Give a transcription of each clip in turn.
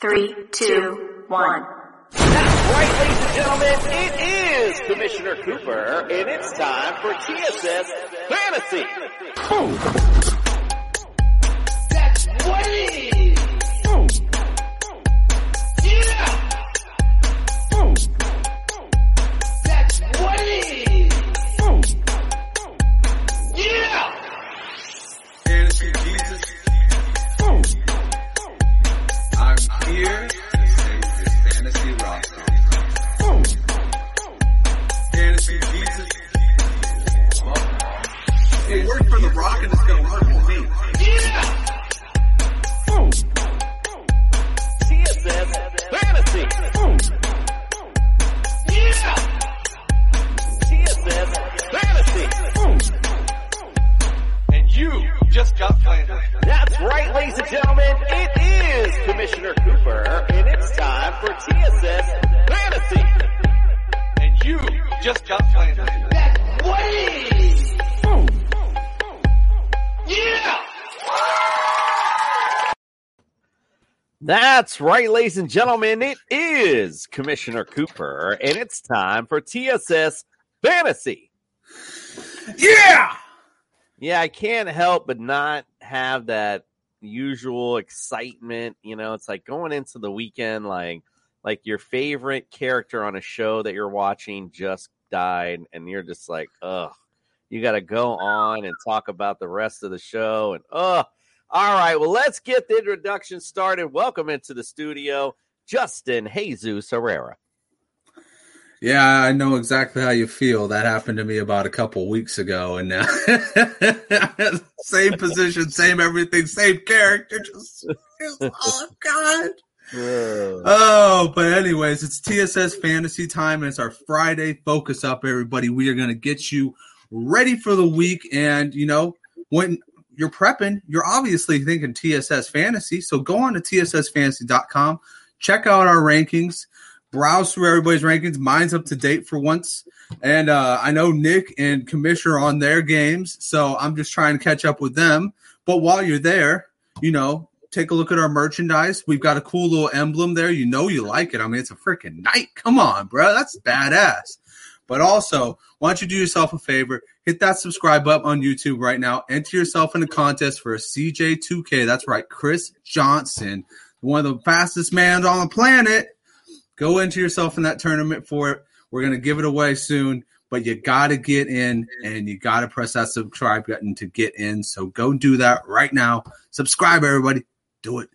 Three, two, one. That's right, ladies and gentlemen. It is Commissioner Cooper, and it's time for TSS Fantasy. Boom. That's what it is. Rock and it's gonna work for me. Yeah. Boom. TSS Fantasy. Yeah. TSS Fantasy. And you just got planted. That's right, ladies and gentlemen. It is Commissioner Cooper, and it's time for TSS Fantasy. And you just got planted. That's right, ladies and gentlemen. It is Commissioner Cooper, and it's time for TSS Fantasy. Yeah! Yeah, I can't help but not have that usual excitement. You know, it's like going into the weekend, like like your favorite character on a show that you're watching just died, and you're just like, ugh, you got to go on and talk about the rest of the show, and ugh. All right, well, let's get the introduction started. Welcome into the studio, Justin Jesus Herrera. Yeah, I know exactly how you feel. That happened to me about a couple weeks ago, and now same position, same everything, same character. Just oh god. Oh, but anyways, it's TSS Fantasy time, and it's our Friday focus up. Everybody, we are going to get you ready for the week, and you know when you're prepping, you're obviously thinking TSS Fantasy. So go on to tssfantasy.com, check out our rankings browse through everybody's rankings. Mine's up to date for once. And uh, I know Nick and Commissioner on their games, so I'm just trying to catch up with them. But while you're there, you know, take a look at our merchandise. We've got a cool little emblem there. You know you like it. I mean, it's a freaking knight. Come on, bro. That's badass. But also, why don't you do yourself a favor? Hit that subscribe button on YouTube right now. Enter yourself in a contest for a CJ2K. That's right, Chris Johnson, one of the fastest mans on the planet. Go into yourself in that tournament for it. We're going to give it away soon, but you got to get in and you got to press that subscribe button to get in. So go do that right now. Subscribe, everybody. Do it.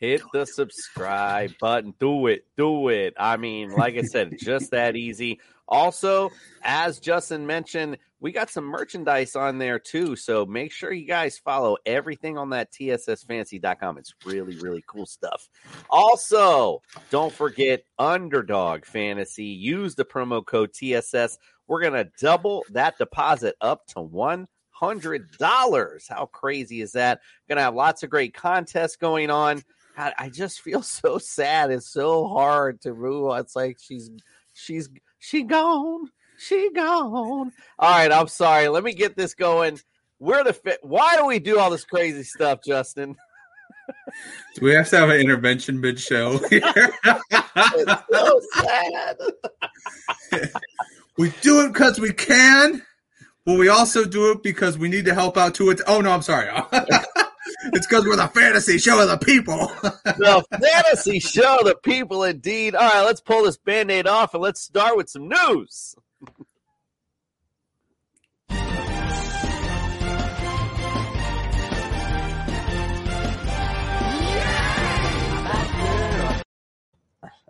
Hit the subscribe button. Do it. Do it. I mean, like I said, just that easy. Also, as Justin mentioned, we got some merchandise on there too. So make sure you guys follow everything on that tssfantasy.com. It's really, really cool stuff. Also, don't forget Underdog Fantasy. Use the promo code TSS. We're going to double that deposit up to one hundred dollars. How crazy is that? Gonna have lots of great contests going on. God, I just feel so sad. It's so hard to rule. It's like she's she's she gone. She gone. All right, I'm sorry. Let me get this going. We're the fit. Why do we do all this crazy stuff, Justin? Do we have to have an intervention mid show? It's so sad. we do it because we can, but we also do it because we need to help out to it. Oh no, I'm sorry. It's because we're the fantasy show of the people. the fantasy show, of the people indeed. All right, let's pull this band aid off and let's start with some news.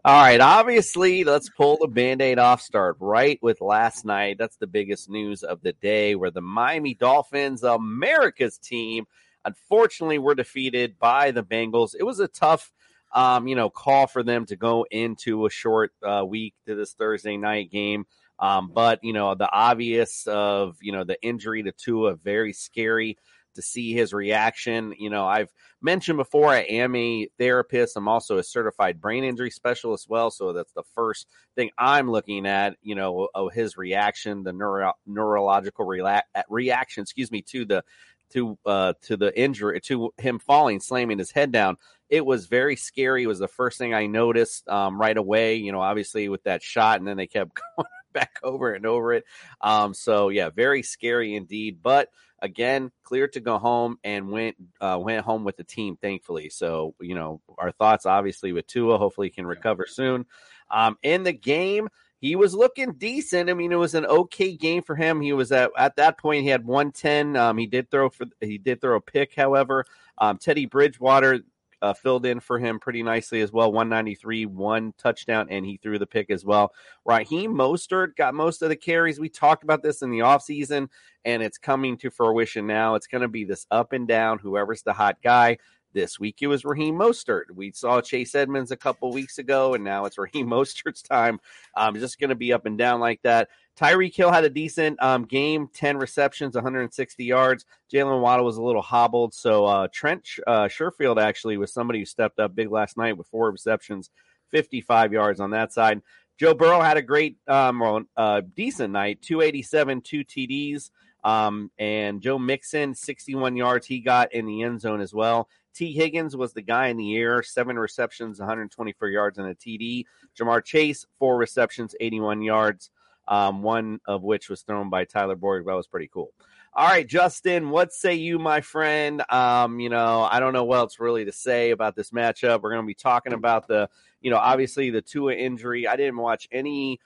All right, obviously, let's pull the band aid off. Start right with last night. That's the biggest news of the day where the Miami Dolphins, America's team, unfortunately we were defeated by the Bengals. It was a tough, um, you know, call for them to go into a short uh, week to this Thursday night game. Um, but you know, the obvious of you know the injury to Tua, very scary to see his reaction. You know, I've mentioned before I am a therapist. I'm also a certified brain injury specialist, as well. So that's the first thing I'm looking at. You know, his reaction, the neuro- neurological rela- reaction, excuse me, to the to uh to the injury to him falling slamming his head down. It was very scary. It was the first thing i noticed um right away you know obviously with that shot and then they kept going back over and over it. Um so yeah very scary indeed. But again cleared to go home and went uh, went home with the team thankfully. So you know our thoughts obviously with Tua hopefully he can recover soon. Um in the game he was looking decent. I mean, it was an okay game for him. He was at at that point. He had one ten. Um, he did throw for he did throw a pick. However, um, Teddy Bridgewater uh, filled in for him pretty nicely as well. One ninety three, one touchdown, and he threw the pick as well. Raheem Mostert got most of the carries. We talked about this in the offseason, and it's coming to fruition now. It's going to be this up and down. Whoever's the hot guy. This week it was Raheem Mostert. We saw Chase Edmonds a couple weeks ago, and now it's Raheem Mostert's time. Um, just going to be up and down like that. Tyreek Hill had a decent um, game, 10 receptions, 160 yards. Jaylen Waddle was a little hobbled. So uh, Trent uh, Sherfield actually was somebody who stepped up big last night with four receptions, 55 yards on that side. Joe Burrow had a great, um, well, uh, decent night, 287, two TDs. Um, and Joe Mixon, 61 yards he got in the end zone as well. Tee Higgins was the guy in the air, seven receptions, 124 yards, and a TD. Ja'Marr Chase, four receptions, 81 yards, um, one of which was thrown by Tyler Borg. That was pretty cool. All right, Justin, what say you, my friend? Um, you know, I don't know what else really to say about this matchup. We're going to be talking about the, you know, obviously the Tua injury. I didn't watch any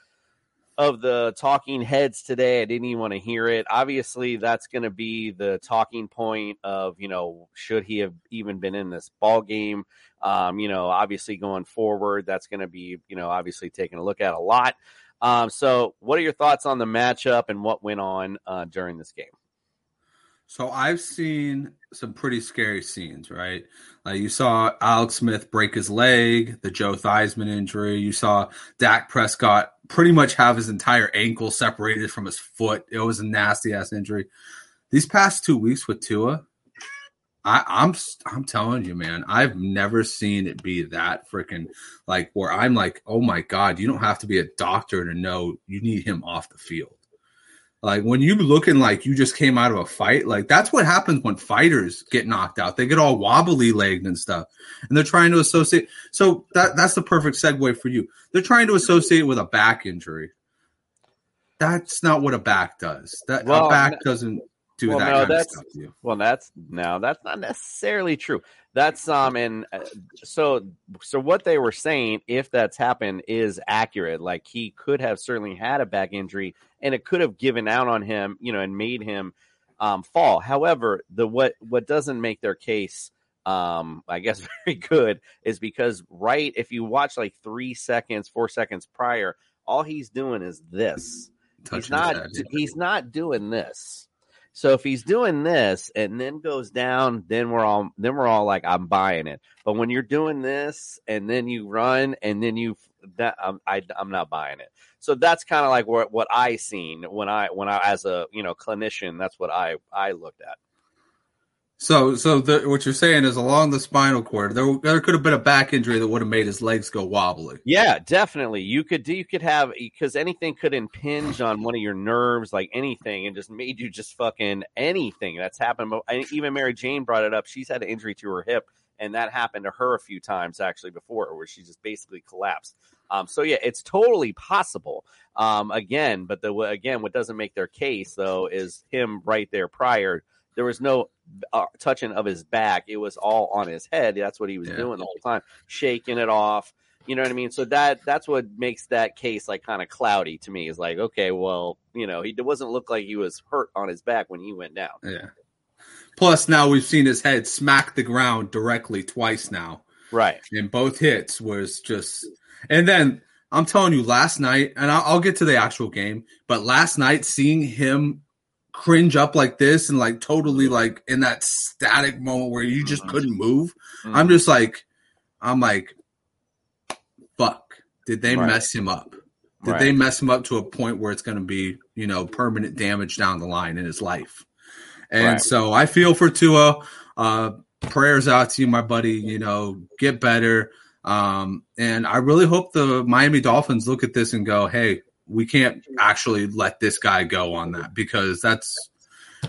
of the talking heads today. I didn't even want to hear it. Obviously, that's going to be the talking point of you know should he have even been in this ball game. Um, you know, obviously going forward, that's going to be you know obviously taking a look at a lot. Um, so, what are your thoughts on the matchup and what went on uh, during this game? So I've seen some pretty scary scenes, right? Like you saw Alex Smith break his leg, the Joe Theismann injury. You saw Dak Prescott pretty much have his entire ankle separated from his foot. It was a nasty ass injury. These past two weeks with Tua, I, I'm I'm telling you, man, I've never seen it be that freaking like where I'm like, oh my god, you don't have to be a doctor to know you need him off the field. Like when you looking like you just came out of a fight, like that's what happens when fighters get knocked out. They get all wobbly legged and stuff, and they're trying to associate. So that that's the perfect segue for you. They're trying to associate with a back injury. That's not what a back does. That well, a back doesn't do well, that no, that's, of stuff to you. Well, that's no, that's not necessarily true. That's um, and uh, so so what they were saying, if that's happened, is accurate. Like he could have certainly had a back injury, and it could have given out on him, you know, and made him um, fall. However, the what what doesn't make their case, um, I guess, very good is because right if you watch like three seconds, four seconds prior, all he's doing is this. he's not. He's not doing this So if he's doing this and then goes down, then we're all then we're all like, I'm buying it. But when you're doing this and then you run and then you that I'm I, I'm not buying it. So that's kind of like what what I seen when I when I as a you know clinician. That's what I I looked at. So, so the, what you're saying is along the spinal cord, there there could have been a back injury that would have made his legs go wobbly. Yeah, definitely. You could you could have because anything could impinge on one of your nerves, like anything, and just made you just fucking anything that's happened. But even Mary Jane brought it up. She's had an injury to her hip, and that happened to her a few times actually before, where she just basically collapsed. Um, so yeah, it's totally possible. Um, again, but the again, what doesn't make their case though is him right there prior there was no uh, touching of his back. It was all on his head. That's what he was yeah. doing the whole time, shaking it off. You know what I mean? So that that's what makes that case like kind of cloudy to me. Is like, okay, well, you know, he doesn't look like he was hurt on his back when he went down. Yeah. Plus, now we've seen his head smack the ground directly twice now. Right. And both hits was just, and then I'm telling you, last night, and I'll, I'll get to the actual game, but last night seeing him cringe up like this and like totally like in that static moment where you just mm-hmm. couldn't move. Mm-hmm. I'm just like, I'm like, fuck. Did they right. mess him up? Did right. they mess him up to a point where it's going to be, you know, permanent damage down the line in his life? And right. so I feel for Tua. Uh, prayers out to you, my buddy. You know, get better. Um, and I really hope the Miami Dolphins look at this and go, hey, we can't mm-hmm. actually let this guy go on that because that's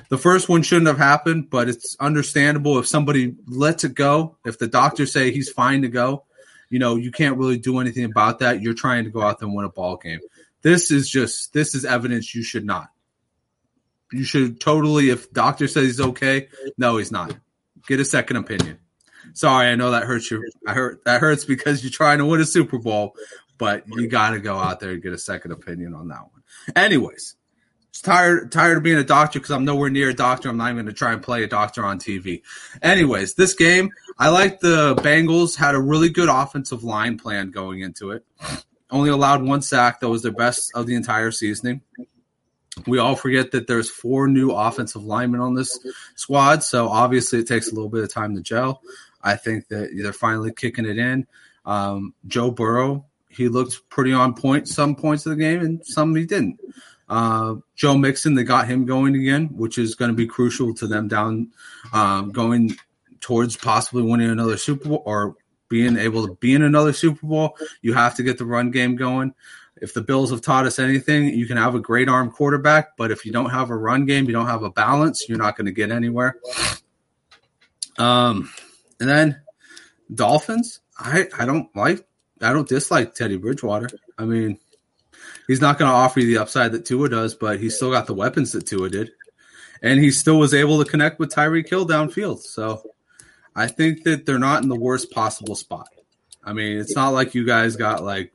the first one shouldn't have happened, but it's understandable if somebody lets it go. If the doctors say he's fine to go, you know, you can't really do anything about that. You're trying to go out there and win a ball game. This is just this is evidence you should not. You should totally if doctor says he's okay, no, he's not. Get a second opinion. Sorry, I know that hurts you. I hurt that hurts because you're trying to win a Super Bowl, but you got to go out there and get a second opinion on that one. Anyways, tired tired of being a doctor because I'm nowhere near a doctor. I'm not even going to try and play a doctor on TV. Anyways, this game, I like the Bengals had a really good offensive line plan going into it. Only allowed one sack. That was their best of the entire seasoning. We all forget that there's four new offensive linemen on this squad, so obviously it takes a little bit of time to gel. I think that they're finally kicking it in. Um, Joe Burrow he looked pretty on point some points of the game, and some he didn't. Uh, Joe Mixon, they got him going again, which is going to be crucial to them down um, going towards possibly winning another Super Bowl or being able to be in another Super Bowl. You have to get the run game going. If the Bills have taught us anything, you can have a great arm quarterback, but if you don't have a run game, you don't have a balance, you're not going to get anywhere. Um, and then Dolphins, I I don't like I don't dislike Teddy Bridgewater. I mean, he's not going to offer you the upside that Tua does, but he's still got the weapons that Tua did, and he still was able to connect with Tyreek Hill downfield. So I think that they're not in the worst possible spot. I mean, it's not like you guys got like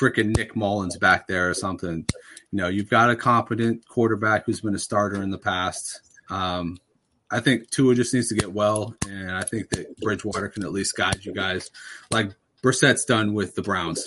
freaking Nick Mullens back there or something. You know, you've got a competent quarterback who's been a starter in the past. Um, I think Tua just needs to get well, and I think that Bridgewater can at least guide you guys like Brissett's done with the Browns.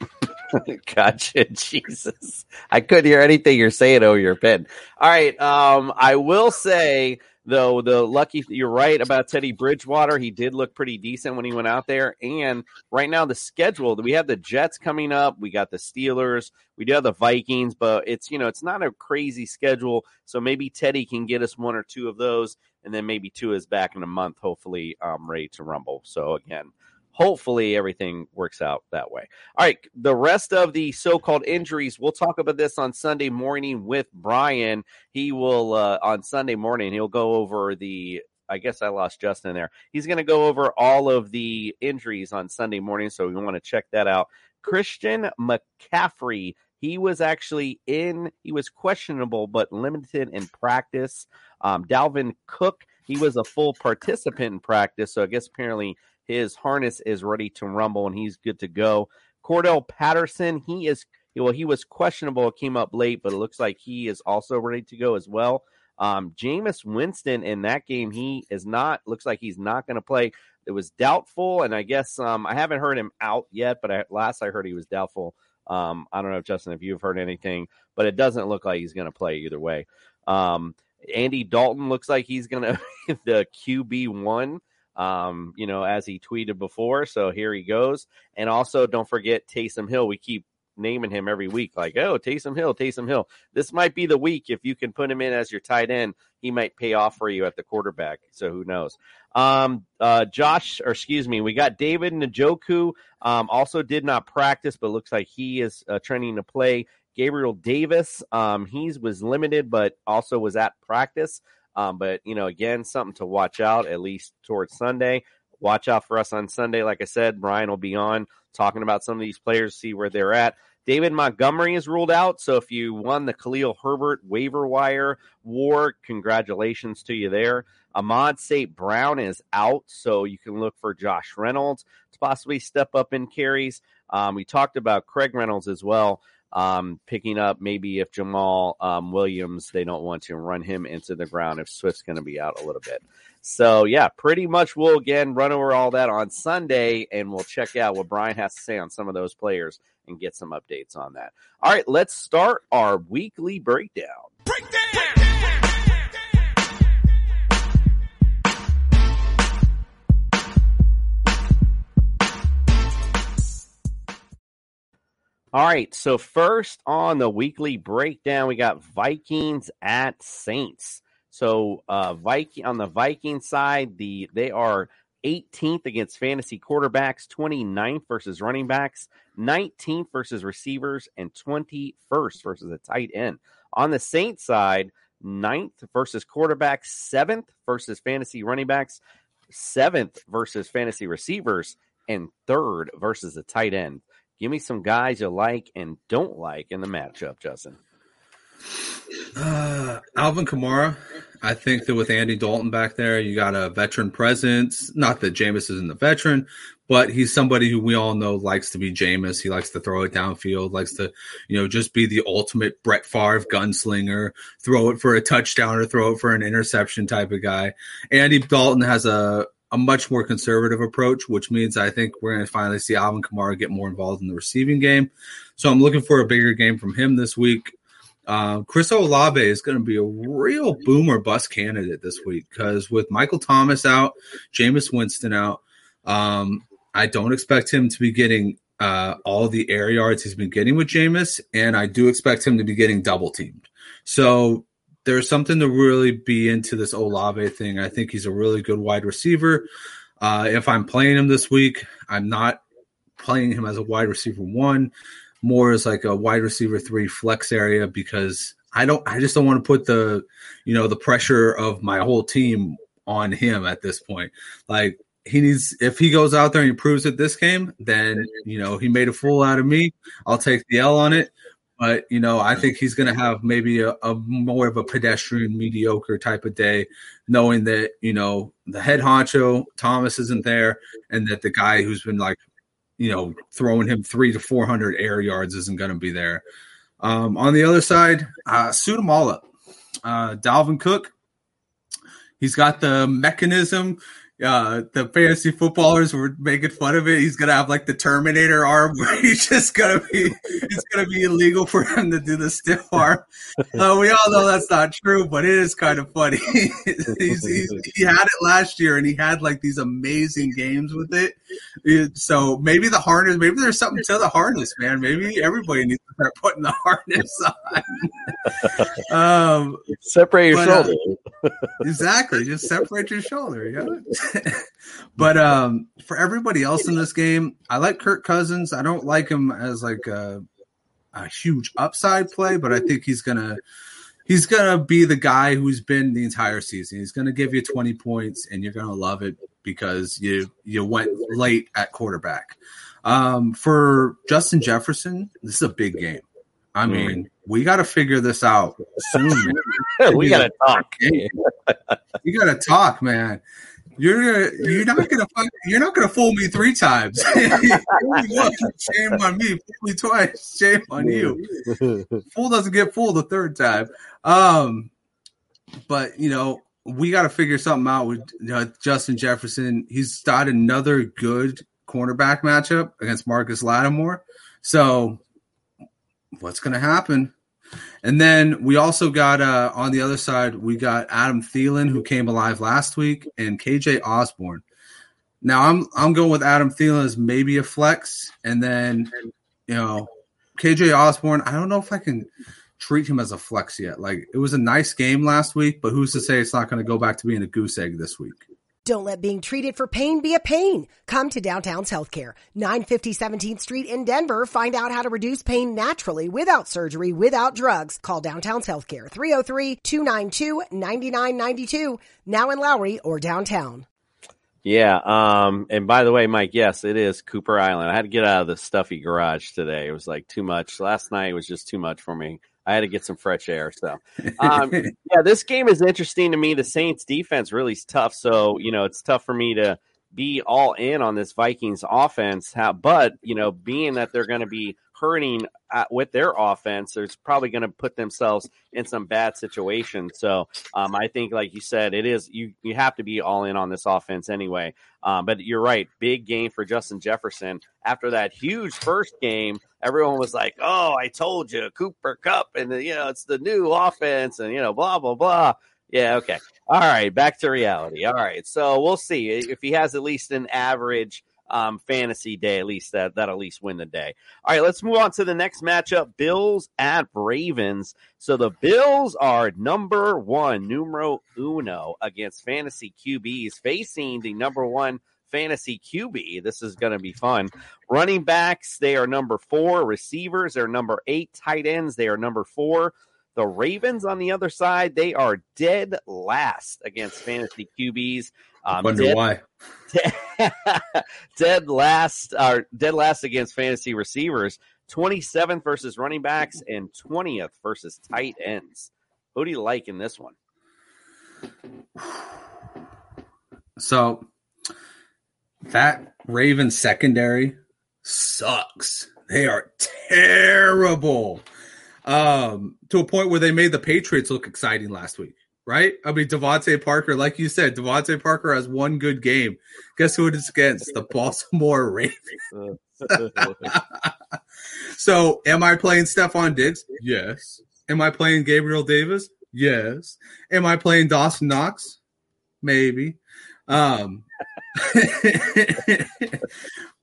gotcha. Jesus. I couldn't hear anything you're saying over your pen. All right. Um, I will say though, the lucky you're right about Teddy Bridgewater. He did look pretty decent when he went out there. And right now the schedule, we have the Jets coming up, we got the Steelers, we do have the Vikings, but it's you know, it's not a crazy schedule. So maybe Teddy can get us one or two of those, and then maybe Tua is back in a month, hopefully, um, ready to rumble. So again, hopefully everything works out that way. All right, the rest of the so-called injuries, we'll talk about this on Sunday morning with Brian. He will uh, on Sunday morning he'll go over the I guess I lost Justin there. He's going to go over all of the injuries on Sunday morning, so we want to check that out. Christian McCaffrey, he was actually in, he was questionable but limited in practice. Um, Dalvin Cook, he was a full participant in practice, so I guess apparently his harness is ready to rumble and he's good to go. Cordarrelle Patterson, he is well, he was questionable, came up late, but it looks like he is also ready to go as well. Um, Jameis Winston in that game, he is not, looks like he's not going to play. It was doubtful, and I guess um, I haven't heard him out yet, but I, last I heard he was doubtful. Um, I don't know, Justin, if you've heard anything, but it doesn't look like he's going to play either way. Um, Andy Dalton looks like he's going to the QB one. Um, you know, as he tweeted before. So here he goes. And also, don't forget Taysom Hill. We keep naming him every week, like, oh, Taysom Hill, Taysom Hill. This might be the week if you can put him in as your tight end, he might pay off for you at the quarterback. So who knows? Um, uh, Josh, or excuse me, we got David Njoku. Um, also did not practice, but looks like he is uh, training to play. Gabriel Davis, um, he was limited, but also was at practice. Um, but you know, again, something to watch out at least towards Sunday. Watch out for us on Sunday. Like I said, Brian will be on talking about some of these players, see where they're at. David Montgomery is ruled out. So if you won the Khalil Herbert waiver wire war, congratulations to you there. Ahmad St. Brown is out. So you can look for Josh Reynolds to possibly step up in carries. Um, we talked about Craig Reynolds as well. Um, picking up maybe if Jamaal um, Williams, they don't want to run him into the ground if Swift's going to be out a little bit. So yeah, pretty much we'll again run over all that on Sunday and we'll check out what Brian has to say on some of those players and get some updates on that. All right, let's start our weekly breakdown. Breakdown! All right, so first on the weekly breakdown, we got Vikings at Saints. So uh Viking on the Viking side, the they are 18th against fantasy quarterbacks, 29th versus running backs, 19th versus receivers, and 21st versus a tight end. On the Saints side, 9th versus quarterbacks, 7th versus fantasy running backs, 7th versus fantasy receivers, and 3rd versus a tight end. Give me some guys you like and don't like in the matchup, Justin. Uh, Alvin Kamara. I think that with Andy Dalton back there, you got a veteran presence. Not that Jameis isn't a veteran, but he's somebody who we all know likes to be Jameis. He likes to throw it downfield, likes to, you know, just be the ultimate Brett Favre gunslinger, throw it for a touchdown or throw it for an interception type of guy. Andy Dalton has a a much more conservative approach, which means I think we're going to finally see Alvin Kamara get more involved in the receiving game. So I'm looking for a bigger game from him this week. Uh, Chris Olave is going to be a real boomer bust candidate this week because with Michael Thomas out, Jameis Winston out, um, I don't expect him to be getting uh, all the air yards he's been getting with Jameis, and I do expect him to be getting double teamed. So there's something to really be into this Olave thing. I think he's a really good wide receiver. Uh, if I'm playing him this week, I'm not playing him as a wide receiver one more as like a wide receiver three flex area because I don't I just don't want to put the you know the pressure of my whole team on him at this point. Like he needs if he goes out there and he proves it this game, then you know he made a fool out of me. I'll take the L on it. But you know, I think he's going to have maybe a, a, more of a pedestrian, mediocre type of day, knowing that you know the head honcho Thomas isn't there, and that the guy who's been like you know, throwing him three to 400 air yards isn't going to be there. Um, on the other side, uh, suit them all up. Uh, Dalvin Cook, he's got the mechanism uh, the fantasy footballers were making fun of it. He's gonna have like the Terminator arm, where he's just gonna be. It's gonna be illegal for him to do the stiff arm. Uh, we all know that's not true, but it is kind of funny. he's, he's, he had it last year, and he had like these amazing games with it. So maybe the harness, maybe there's something to the harness, man. Maybe everybody needs to start putting the harness on. um, separate your but, uh, shoulder. Uh, exactly, just separate your shoulder. Yeah. but um, for everybody else in this game, I like Kirk Cousins. I don't like him as like a, a huge upside play, but I think he's gonna he's gonna be the guy who's been the entire season. He's gonna give you 20 points, and you're gonna love it because you you went late at quarterback. Um, for Justin Jefferson, this is a big game. I hmm. mean, we got to figure this out soon. we got to talk. you got to talk, man. You're you're not gonna you're not gonna fool me three times. shame on me. Fool me twice. Shame on you. Fool doesn't get fooled the third time. Um, but you know we got to figure something out with uh, Justin Jefferson. He's got another good cornerback matchup against Marcus Lattimore. So what's going to happen? And then we also got uh, on the other side, we got Adam Thielen, who came alive last week, and KJ Osborn. Now I'm I'm going with Adam Thielen as maybe a flex, and then you know KJ Osborn. I don't know if I can treat him as a flex yet. Like it was a nice game last week, but who's to say it's not going to go back to being a goose egg this week? Don't let being treated for pain be a pain. Come to Downtown's Healthcare, 950 17th Street in Denver. Find out how to reduce pain naturally without surgery, without drugs. Call Downtown's Healthcare, 303-292-9992, now in Lowry or downtown. Yeah. Um, and by the way, Mike, yes, it is Cooper Island. I had to get out of the stuffy garage today. It was like too much. Last night was just too much for me. I had to get some fresh air. So, um, yeah, this game is interesting to me. The Saints defense really is tough. So, you know, it's tough for me to be all in on this Vikings offense. How, but, you know, being that they're going to be hurting at, with their offense, there's probably going to put themselves in some bad situations. So um, I think, like you said, it is you you have to be all in on this offense anyway. Um, but you're right, big game for Justin Jefferson after that huge first game. Everyone was like, "Oh, I told you, Cooper Kupp," and you know it's the new offense, and you know blah blah blah." Yeah, okay. All right, back to reality. All right, so we'll see if he has at least an average um, fantasy day. At least that that at least win the day. All right, let's move on to the next matchup: Bills at Ravens. So the Bills are number one, numero uno, against fantasy QBs, facing the number one fantasy QB. This is going to be fun. Running backs, they are number four. Receivers, they're number eight. Tight ends, they are number four. The Ravens on the other side, they are dead last against fantasy QBs. Um, Wonder dead, why. dead last are dead last against fantasy receivers. 27th versus running backs and 20th versus tight ends. Who do you like in this one? So that Ravens secondary sucks. They are terrible. Um, to a point where they made the Patriots look exciting last week right? I mean, DeVante Parker, like you said, DeVante Parker has one good game. Guess who it is against? The Baltimore Ravens. so, am I playing Stefon Diggs? Yes. Am I playing Gabriel Davis? Yes. Am I playing Dawson Knox? Maybe. Um,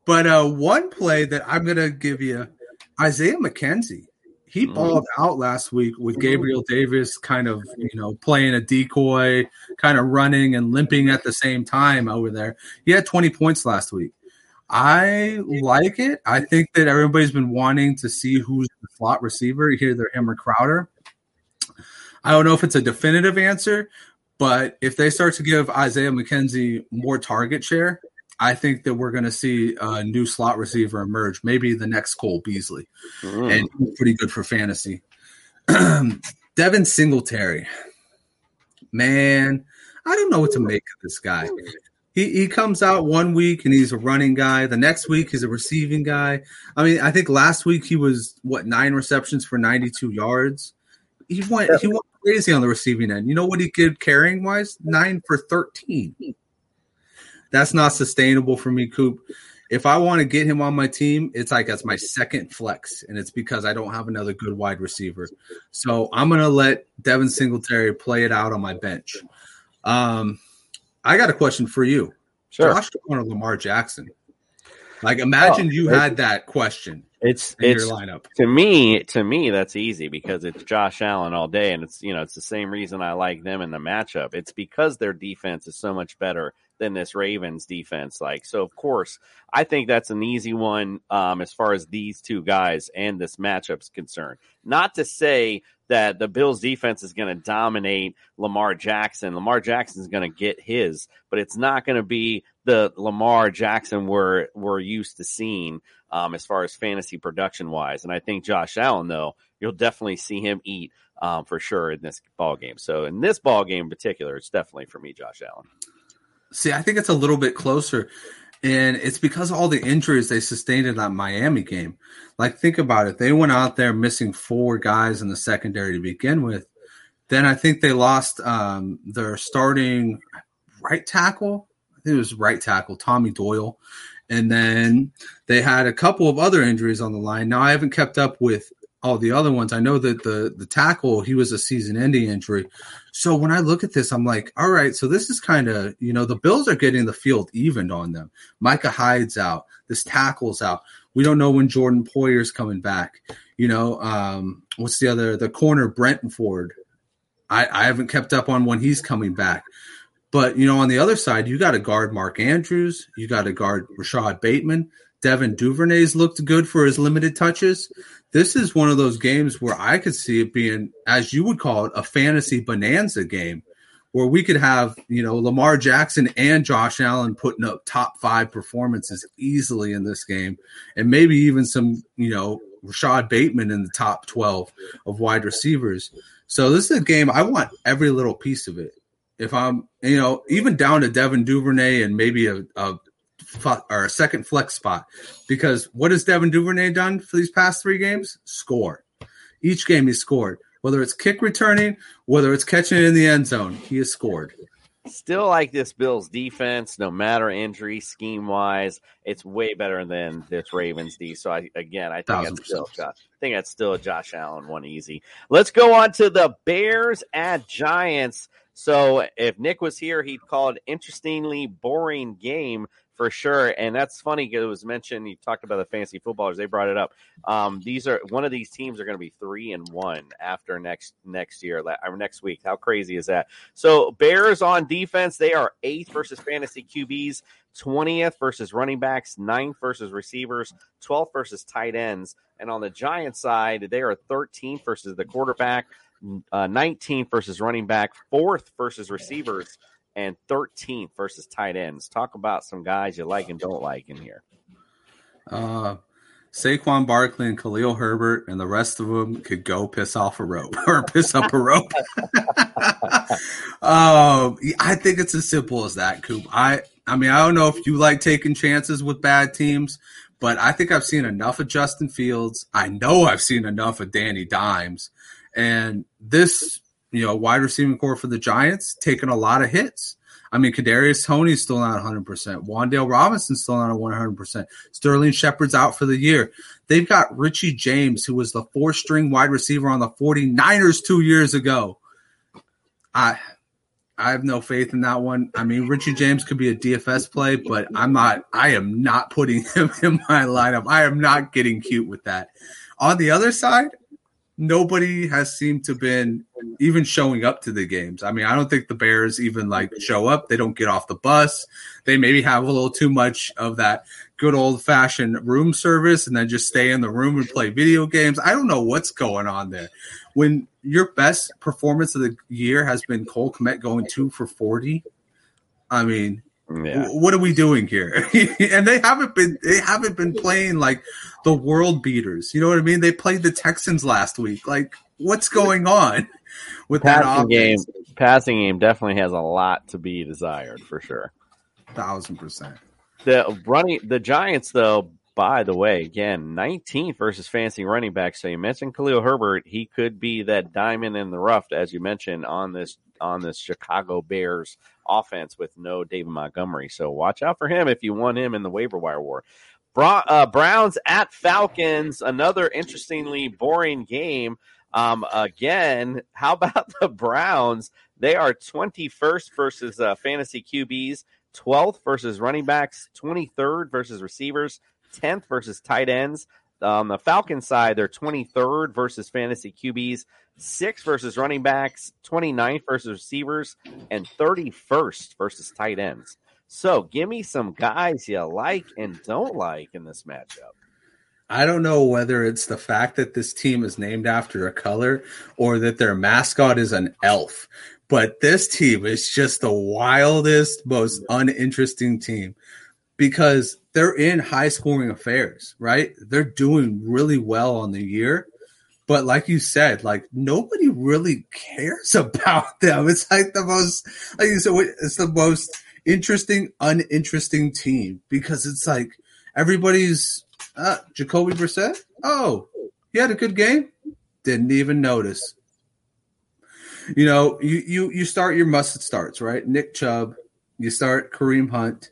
but uh, one play that I'm going to give you Isaiah McKenzie he mm-hmm. balled out last week with. Gabriel Davis kind of, you know, playing a decoy, kind of running and limping at the same time over there. He had 20 points last week. I like it. I think that everybody's been wanting to see who's the slot receiver, either him or Crowder. I don't know if it's a definitive answer, but if they start to give Isaiah McKenzie more target share, I think that we're going to see a new slot receiver emerge, maybe the next Cole Beasley, mm. and he's pretty good for fantasy. Devin Singletary, man, I don't know what to make of this guy. He, he comes out one week and he's a running guy. The next week he's a receiving guy. I mean, I think last week he was what nine receptions for 92 yards. He went he went crazy on the receiving end. You know what he did carrying wise? Nine for 13. That's not sustainable for me, Coop. If I want to get him on my team, it's like that's my second flex, and it's because I don't have another good wide receiver. So I'm gonna let Devin Singletary play it out on my bench. Um, I got a question for you. Sure. Josh Allen or Lamar Jackson? Like, imagine oh, you had that question. It's it's lineup to me. To me, that's easy because it's Josh Allen all day, and it's you know it's the same reason I like them in the matchup. It's because their defense is so much better than this Ravens defense. Like, so of course, I think that's an easy one um, as far as these two guys and this matchup's concerned. Not to say that the Bills defense is going to dominate Lamar Jackson. Lamar Jackson is going to get his, but it's not going to be the Lamar Jackson we're we're used to seeing um, as far as fantasy production wise. And I think Josh Allen, though, you'll definitely see him eat um, for sure in this ball game. So in this ball game in particular, it's definitely for me, Josh Allen. See, I think it's a little bit closer. And it's because all the injuries they sustained in that Miami game. Like, think about it. They went out there missing four guys in the secondary to begin with. Then I think they lost um, their starting right tackle. I think it was right tackle, Tommy Doyle. And then they had a couple of other injuries on the line. Now, I haven't kept up with all the other ones. I know that the the tackle he was a season-ending injury. So when I look at this, I'm like, all right, so this is kind of you know the Bills are getting the field evened on them. Micah Hyde's out, this tackle's out. We don't know when Jordan Poyer's coming back. You know, um, what's the other the corner Brentford? I, I haven't kept up on when he's coming back. But you know, on the other side, you got to guard Mark Andrews, you got to guard Rashod Bateman. Devin Duvernay's looked good for his limited touches. This is one of those games where I could see it being, as you would call it, a fantasy bonanza game, where we could have, you know, Lamar Jackson and Josh Allen putting up top five performances easily in this game, and maybe even some, you know, Rashod Bateman in the top 12 of wide receivers. So this is a game I want every little piece of it. If I'm, you know, even down to Devin Duvernay and maybe a, a or a second flex spot, because what has Devin Duvernay done for these past three games? Score. Each game he scored. Whether it's kick returning, whether it's catching it in the end zone, he has scored. Still like this Bills defense, no matter injury scheme wise, it's way better than this Ravens D. So I, again, I think that's still Josh, I think that's still a Josh Allen one easy. Let's go on to the Bears at Giants. So if Nick was here, he'd call it interestingly boring game for sure. And that's funny because it was mentioned. You talked about the fantasy footballers; they brought it up. Um, these are one of these teams are going to be three and one after next next year or next week. How crazy is that? So Bears on defense, they are eighth versus fantasy QBs, twentieth versus running backs, ninth versus receivers, twelfth versus tight ends. And on the Giants side, they are 13th versus the quarterback, uh, 19th versus running back, fourth versus receivers, and 13th versus tight ends. Talk about some guys you like and don't like in here. Uh, Saquon Barkley and Khalil Herbert and the rest of them could go piss off a rope or piss up a rope. um, I think it's as simple as that, Coop. I, I mean, I don't know if you like taking chances with bad teams, but I think I've seen enough of Justin Fields. I know I've seen enough of Danny Dimes, and this you know, wide receiving core for the Giants taking a lot of hits. I mean, Kadarius Toney's still not 100%. Wan'Dale Robinson's still not 100%. Sterling Shepard's out for the year. They've got Richie James, who was the four string wide receiver on the 49ers two years ago. I I have no faith in that one. I mean, Richie James could be a DFS play, but I'm not, I am not putting him in my lineup. I am not getting cute with that. On the other side, nobody has seemed to been even showing up to the games. I mean, I don't think the Bears even like mm-hmm. show up. They don't get off the bus. They maybe have a little too much of that good old fashioned room service and then just stay in the room and play video games. I don't know what's going on there. When your best performance of the year has been Cole Kmet going two for 40, I mean, yeah. what are we doing here? and they haven't been they haven't been playing like the world beaters. You know what I mean? They played the Texans last week. Like, what's going on with passing that game? Passing game definitely has a lot to be desired for sure. Thousand percent. The running the Giants though. By the way, again, 19th versus fancy running back. So you mentioned Khalil Herbert. He could be that diamond in the rough, as you mentioned on this on this Chicago Bears offense with no David Montgomery. So watch out for him if you want him in the waiver wire war. Uh, Browns at Falcons, another interestingly boring game. Um, again, how about the Browns? They are 21st versus uh, fantasy QBs, 12th versus running backs, 23rd versus receivers, 10th versus tight ends. On the Falcon side, they're 23rd versus fantasy QBs, 6th versus running backs, 29th versus receivers, and 31st versus tight ends. So give me some guys you like and don't like in this matchup. I don't know whether it's the fact that this team is named after a color or that their mascot is an elf, but this team is just the wildest, most uninteresting team because they're in high scoring affairs, right? They're doing really well on the year. But like you said, like nobody really cares about them. It's like the most, like you said, it's the most interesting, uninteresting team because it's like everybody's uh, Jacoby Brissett. Oh, he had a good game. Didn't even notice. You know, you you you start your must starts right. Nick Chubb. You start Kareem Hunt.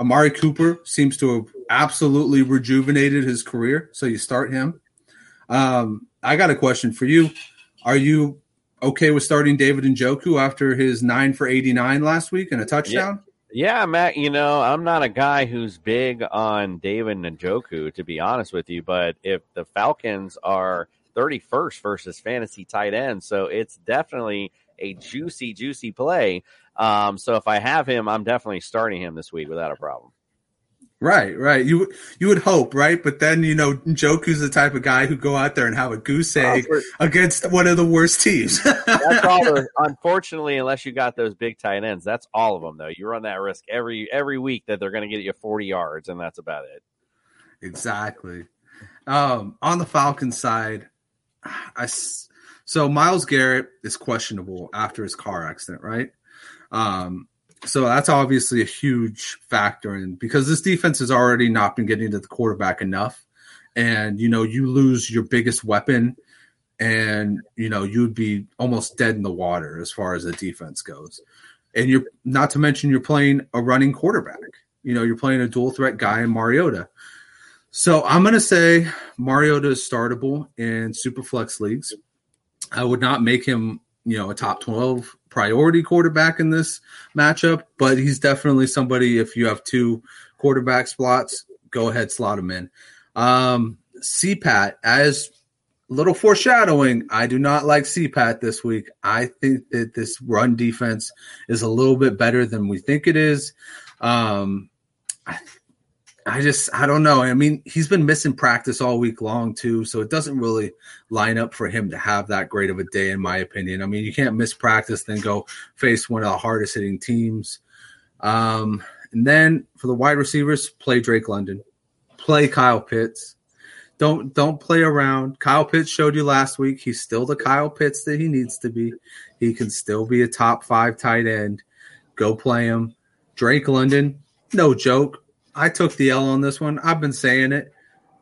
Amari Cooper seems to have absolutely rejuvenated his career, so you start him. Um, I got a question for you. Are you okay with starting David Njoku after his nine for 89 last week and a touchdown? Yeah, Matt, you know, I'm not a guy who's big on David Njoku, to be honest with you, but if the Falcons are 31st versus fantasy tight end, so it's definitely a juicy, juicy play. Um, so if I have him, I'm definitely starting him this week without a problem. Right, right. You you would hope, right? But then you know, Njoku's the type of guy who go out there and have a goose egg oh, against one of the worst teams. that's all. The, unfortunately, unless you got those big tight ends, that's all of them. Though you run that risk every every week that they're going to get you 40 yards, and that's about it. Exactly. Um, on the Falcons side, I so Miles Garrett is questionable after his car accident, right? Um, so that's obviously a huge factor in because this defense has already not been getting to the quarterback enough. And, you know, you lose your biggest weapon and, you know, you'd be almost dead in the water as far as the defense goes. And you're not to mention you're playing a running quarterback. You know, you're playing a dual threat guy in Mariota. So I'm going to say Mariota is startable in super flex leagues. I would not make him, you know, a top 12 priority quarterback in this matchup, but he's definitely somebody. If you have two quarterback slots, go ahead slot him in. Um, CPAT as little foreshadowing. I do not like CPAT this week. I think that this run defense is a little bit better than we think it is. Um, I I just I don't know. I mean, he's been missing practice all week long too, so it doesn't really line up for him to have that great of a day, in my opinion. I mean, you can't miss practice then go face one of the hardest hitting teams. Um, and then for the wide receivers, play Drake London, play Kyle Pitts. Don't don't play around. Kyle Pitts showed you last week. He's still the Kyle Pitts that he needs to be. He can still be a top five tight end. Go play him. Drake London, no joke I took the L on this one. I've been saying it.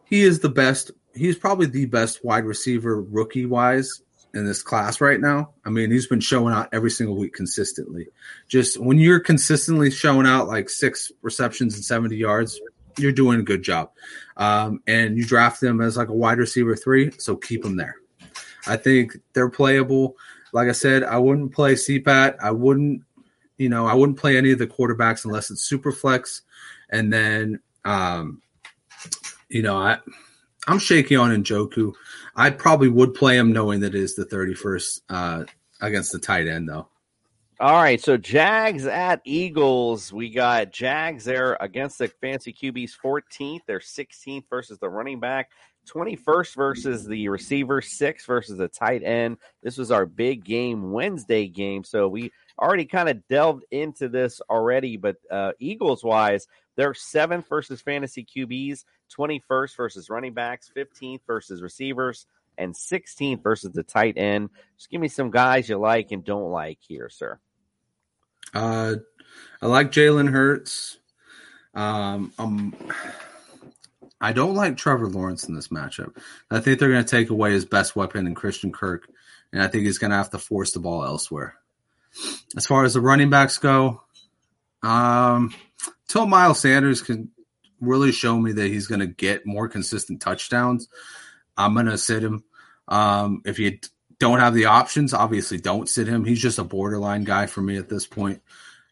He is the best. He's probably the best wide receiver rookie wise in this class right now. I mean, he's been showing out every single week consistently. Just when you're consistently showing out like six receptions and 70 yards, you're doing a good job. Um, and you draft them as like a wide receiver three, so keep them there. I think they're playable. Like I said, I wouldn't play CPAT. I wouldn't, you know, I wouldn't play any of the quarterbacks unless it's super flex. And then, um, you know, I I'm shaky on Njoku. I probably would play him knowing that it is the 31st uh, against the tight end, though. All right, so Jags at Eagles. We got Jags there against the fancy QBs 14th. They're 16th versus the running back. 21st versus the receiver, 6 versus the tight end. This was our big game Wednesday game. So we already kind of delved into this already, but uh, Eagles wise, they're seventh versus fantasy QBs, 21st versus running backs, 15th versus receivers, and 16th versus the tight end. Just give me some guys you like and don't like here, sir. Uh, I like Jalen Hurts. Um, um, I don't like Trevor Lawrence in this matchup. I think they're going to take away his best weapon in Christian Kirk, and I think he's going to have to force the ball elsewhere. As far as the running backs go, um, until Miles Sanders can really show me that he's going to get more consistent touchdowns, I'm going to sit him. Um, if you don't have the options, obviously don't sit him. He's just a borderline guy for me at this point.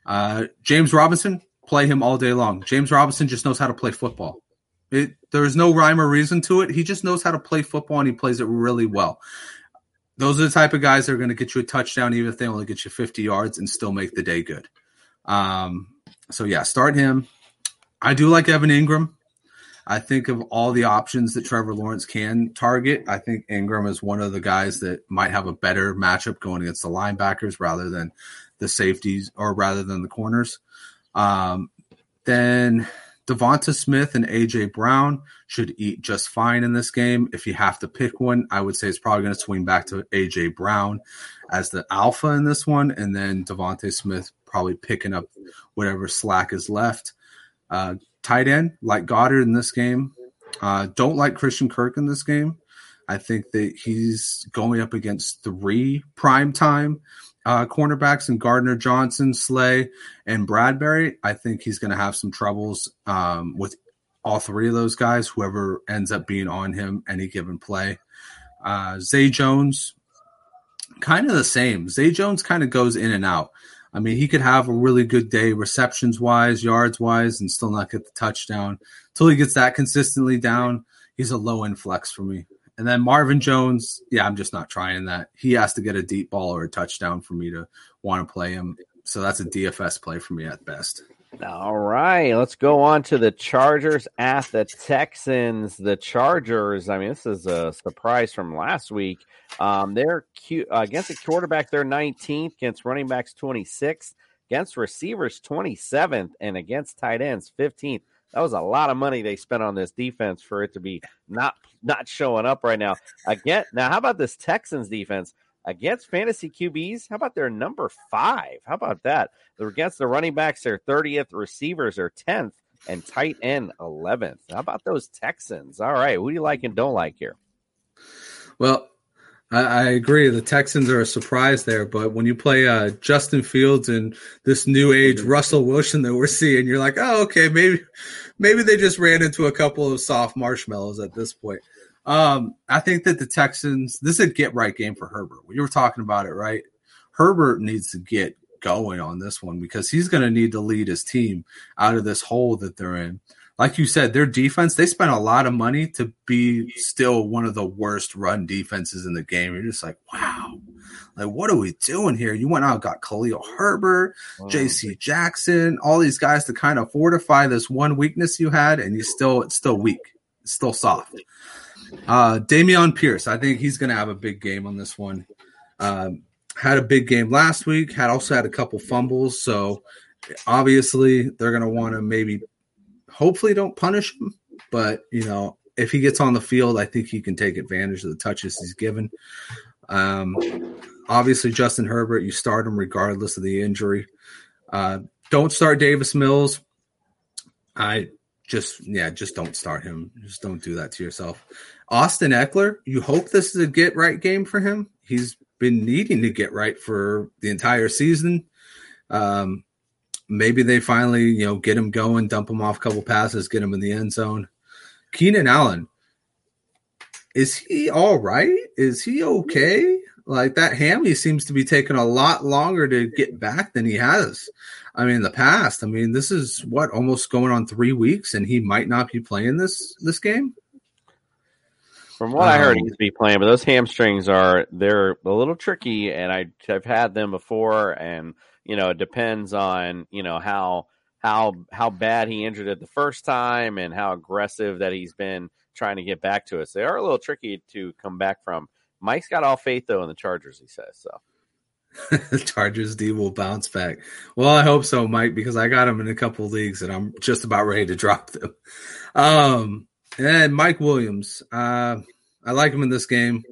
Uh, James Robinson, play him all day long. James Robinson just knows how to play football. It, there's no rhyme or reason to it. He just knows how to play football and he plays it really well. Those are the type of guys that are going to get you a touchdown, even if they only get you 50 yards and still make the day good. Um, so yeah, start him. I do like Evan Engram. I think of all the options that Trevor Lawrence can target, I think Engram is one of the guys that might have a better matchup going against the linebackers rather than the safeties or rather than the corners. Um, then Devonta Smith and AJ Brown should eat just fine in this game. If you have to pick one, I would say it's probably going to swing back to AJ Brown as the alpha in this one, and then Devonta Smith probably picking up whatever slack is left. Uh, tight end, like Goedert in this game. Uh, don't like Christian Kirk in this game. I think that he's going up against three prime time uh, cornerbacks in Gardner Johnson, Slay, and Bradberry. I think he's going to have some troubles um, with all three of those guys, whoever ends up being on him any given play. Uh, Zay Jones, kind of the same. Zay Jones kind of goes in and out. I mean, he could have a really good day receptions wise, yards wise, and still not get the touchdown. Until he gets that consistently down, he's a low end flex for me. And then Marvin Jones, yeah, I'm just not trying that. He has to get a deep ball or a touchdown for me to want to play him. So that's a DFS play for me at best. All right, let's go on to the Chargers at the Texans. The Chargers, I mean, this is a surprise from last week. Um, they're uh, against the quarterback, they're 19th, against running backs, 26th, against receivers, 27th, and against tight ends, 15th. That was a lot of money they spent on this defense for it to be not not showing up right now. Again, now how about this Texans defense? Against fantasy QBs. How about their number five? How about that? They're against the running backs, their 30th, receivers are 10th, and tight end 11th. How about those Texans? All right. Who do you like and don't like here? Well, I, I agree. The Texans are a surprise there, but when you play uh, Justin Fields and this new age Russell Wilson that we're seeing, you're like, oh, okay, maybe, maybe they just ran into a couple of soft marshmallows at this point. Um, I think that the Texans, this is a get right game for Herbert. You were talking about it, right? Herbert needs to get going on this one because he's going to need to lead his team out of this hole that they're in. Like you said, their defense, they spent a lot of money to be still one of the worst run defenses in the game. You're just like, wow, like what are we doing here? You went out got Khalil Herbert, wow. JC Jackson, all these guys to kind of fortify this one weakness you had, and you still it's still weak. It's still soft. Uh, Dameon Pierce, I think he's going to have a big game on this one. Um, had a big game last week. Had also had a couple fumbles, so obviously they're going to want to maybe, hopefully, don't punish him. But you know, if he gets on the field, I think he can take advantage of the touches he's given. Um, obviously, Justin Herbert, you start him regardless of the injury. Uh, don't start Davis Mills. I just yeah, just don't start him. Just don't do that to yourself. Austin Ekeler, you hope this is a get right game for him. He's been needing to get right for the entire season. Um, maybe they finally, you know, get him going, dump him off a couple passes, get him in the end zone. Keenan Allen, is he all right? Is he okay? Like that hammy seems to be taking a lot longer to get back than he has. I mean, in the past. I mean, this is what almost going on three weeks, and he might not be playing this this game. From what um, I heard, um, he's be playing, but those hamstrings are they're a little tricky, and I, I've had them before, and you know it depends on you know how how how bad he injured it the first time, and how aggressive that he's been trying to get back to us. They are a little tricky to come back from. Mike's got all faith though in the Chargers. He says so. The Chargers D will bounce back. Well, I hope so, Mike, because I got him in a couple leagues and I'm just about ready to drop them. Um, and Mike Williams, uh, I like him in this game.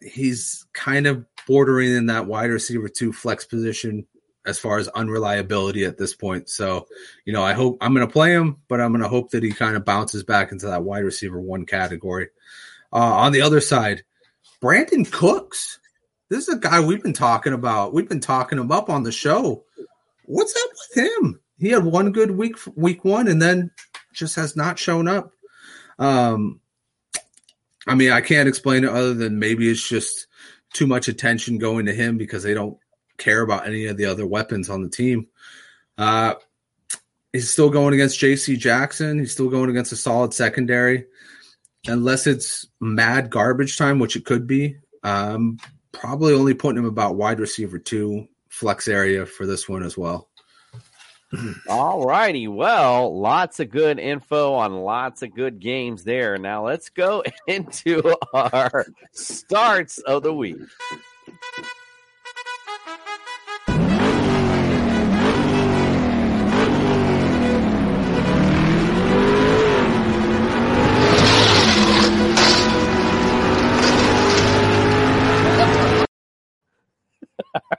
He's kind of bordering in that wide receiver two flex position as far as unreliability at this point. So, you know, I hope I'm going to play him, but I'm going to hope that he kind of bounces back into that wide receiver one category. Uh, on the other side, Brandin Cooks. This is a guy we've been talking about. We've been talking him up on the show. What's up with him? He had one good week, week one, and then just has not shown up. Um, I mean, I can't explain it other than maybe it's just too much attention going to him because they don't care about any of the other weapons on the team. Uh, he's still going against J.C. Jackson. He's still going against a solid secondary, unless it's mad garbage time, which it could be. Um, probably only putting him about wide receiver two flex area for this one as well. All righty. Well, lots of good info on lots of good games there. Now let's go into our starts of the week.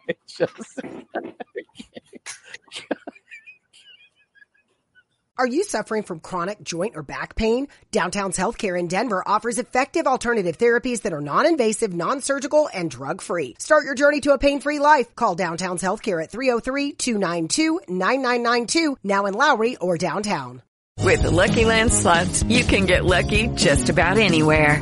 Just Are you suffering from chronic joint or back pain? Downtown's Healthcare in Denver offers effective alternative therapies that are non-invasive, non-surgical, and drug-free. Start your journey to a pain-free life. Call Downtown's Healthcare at 303-292-9992, now in Lowry or downtown. With the Lucky Land slots, you can get lucky just about anywhere.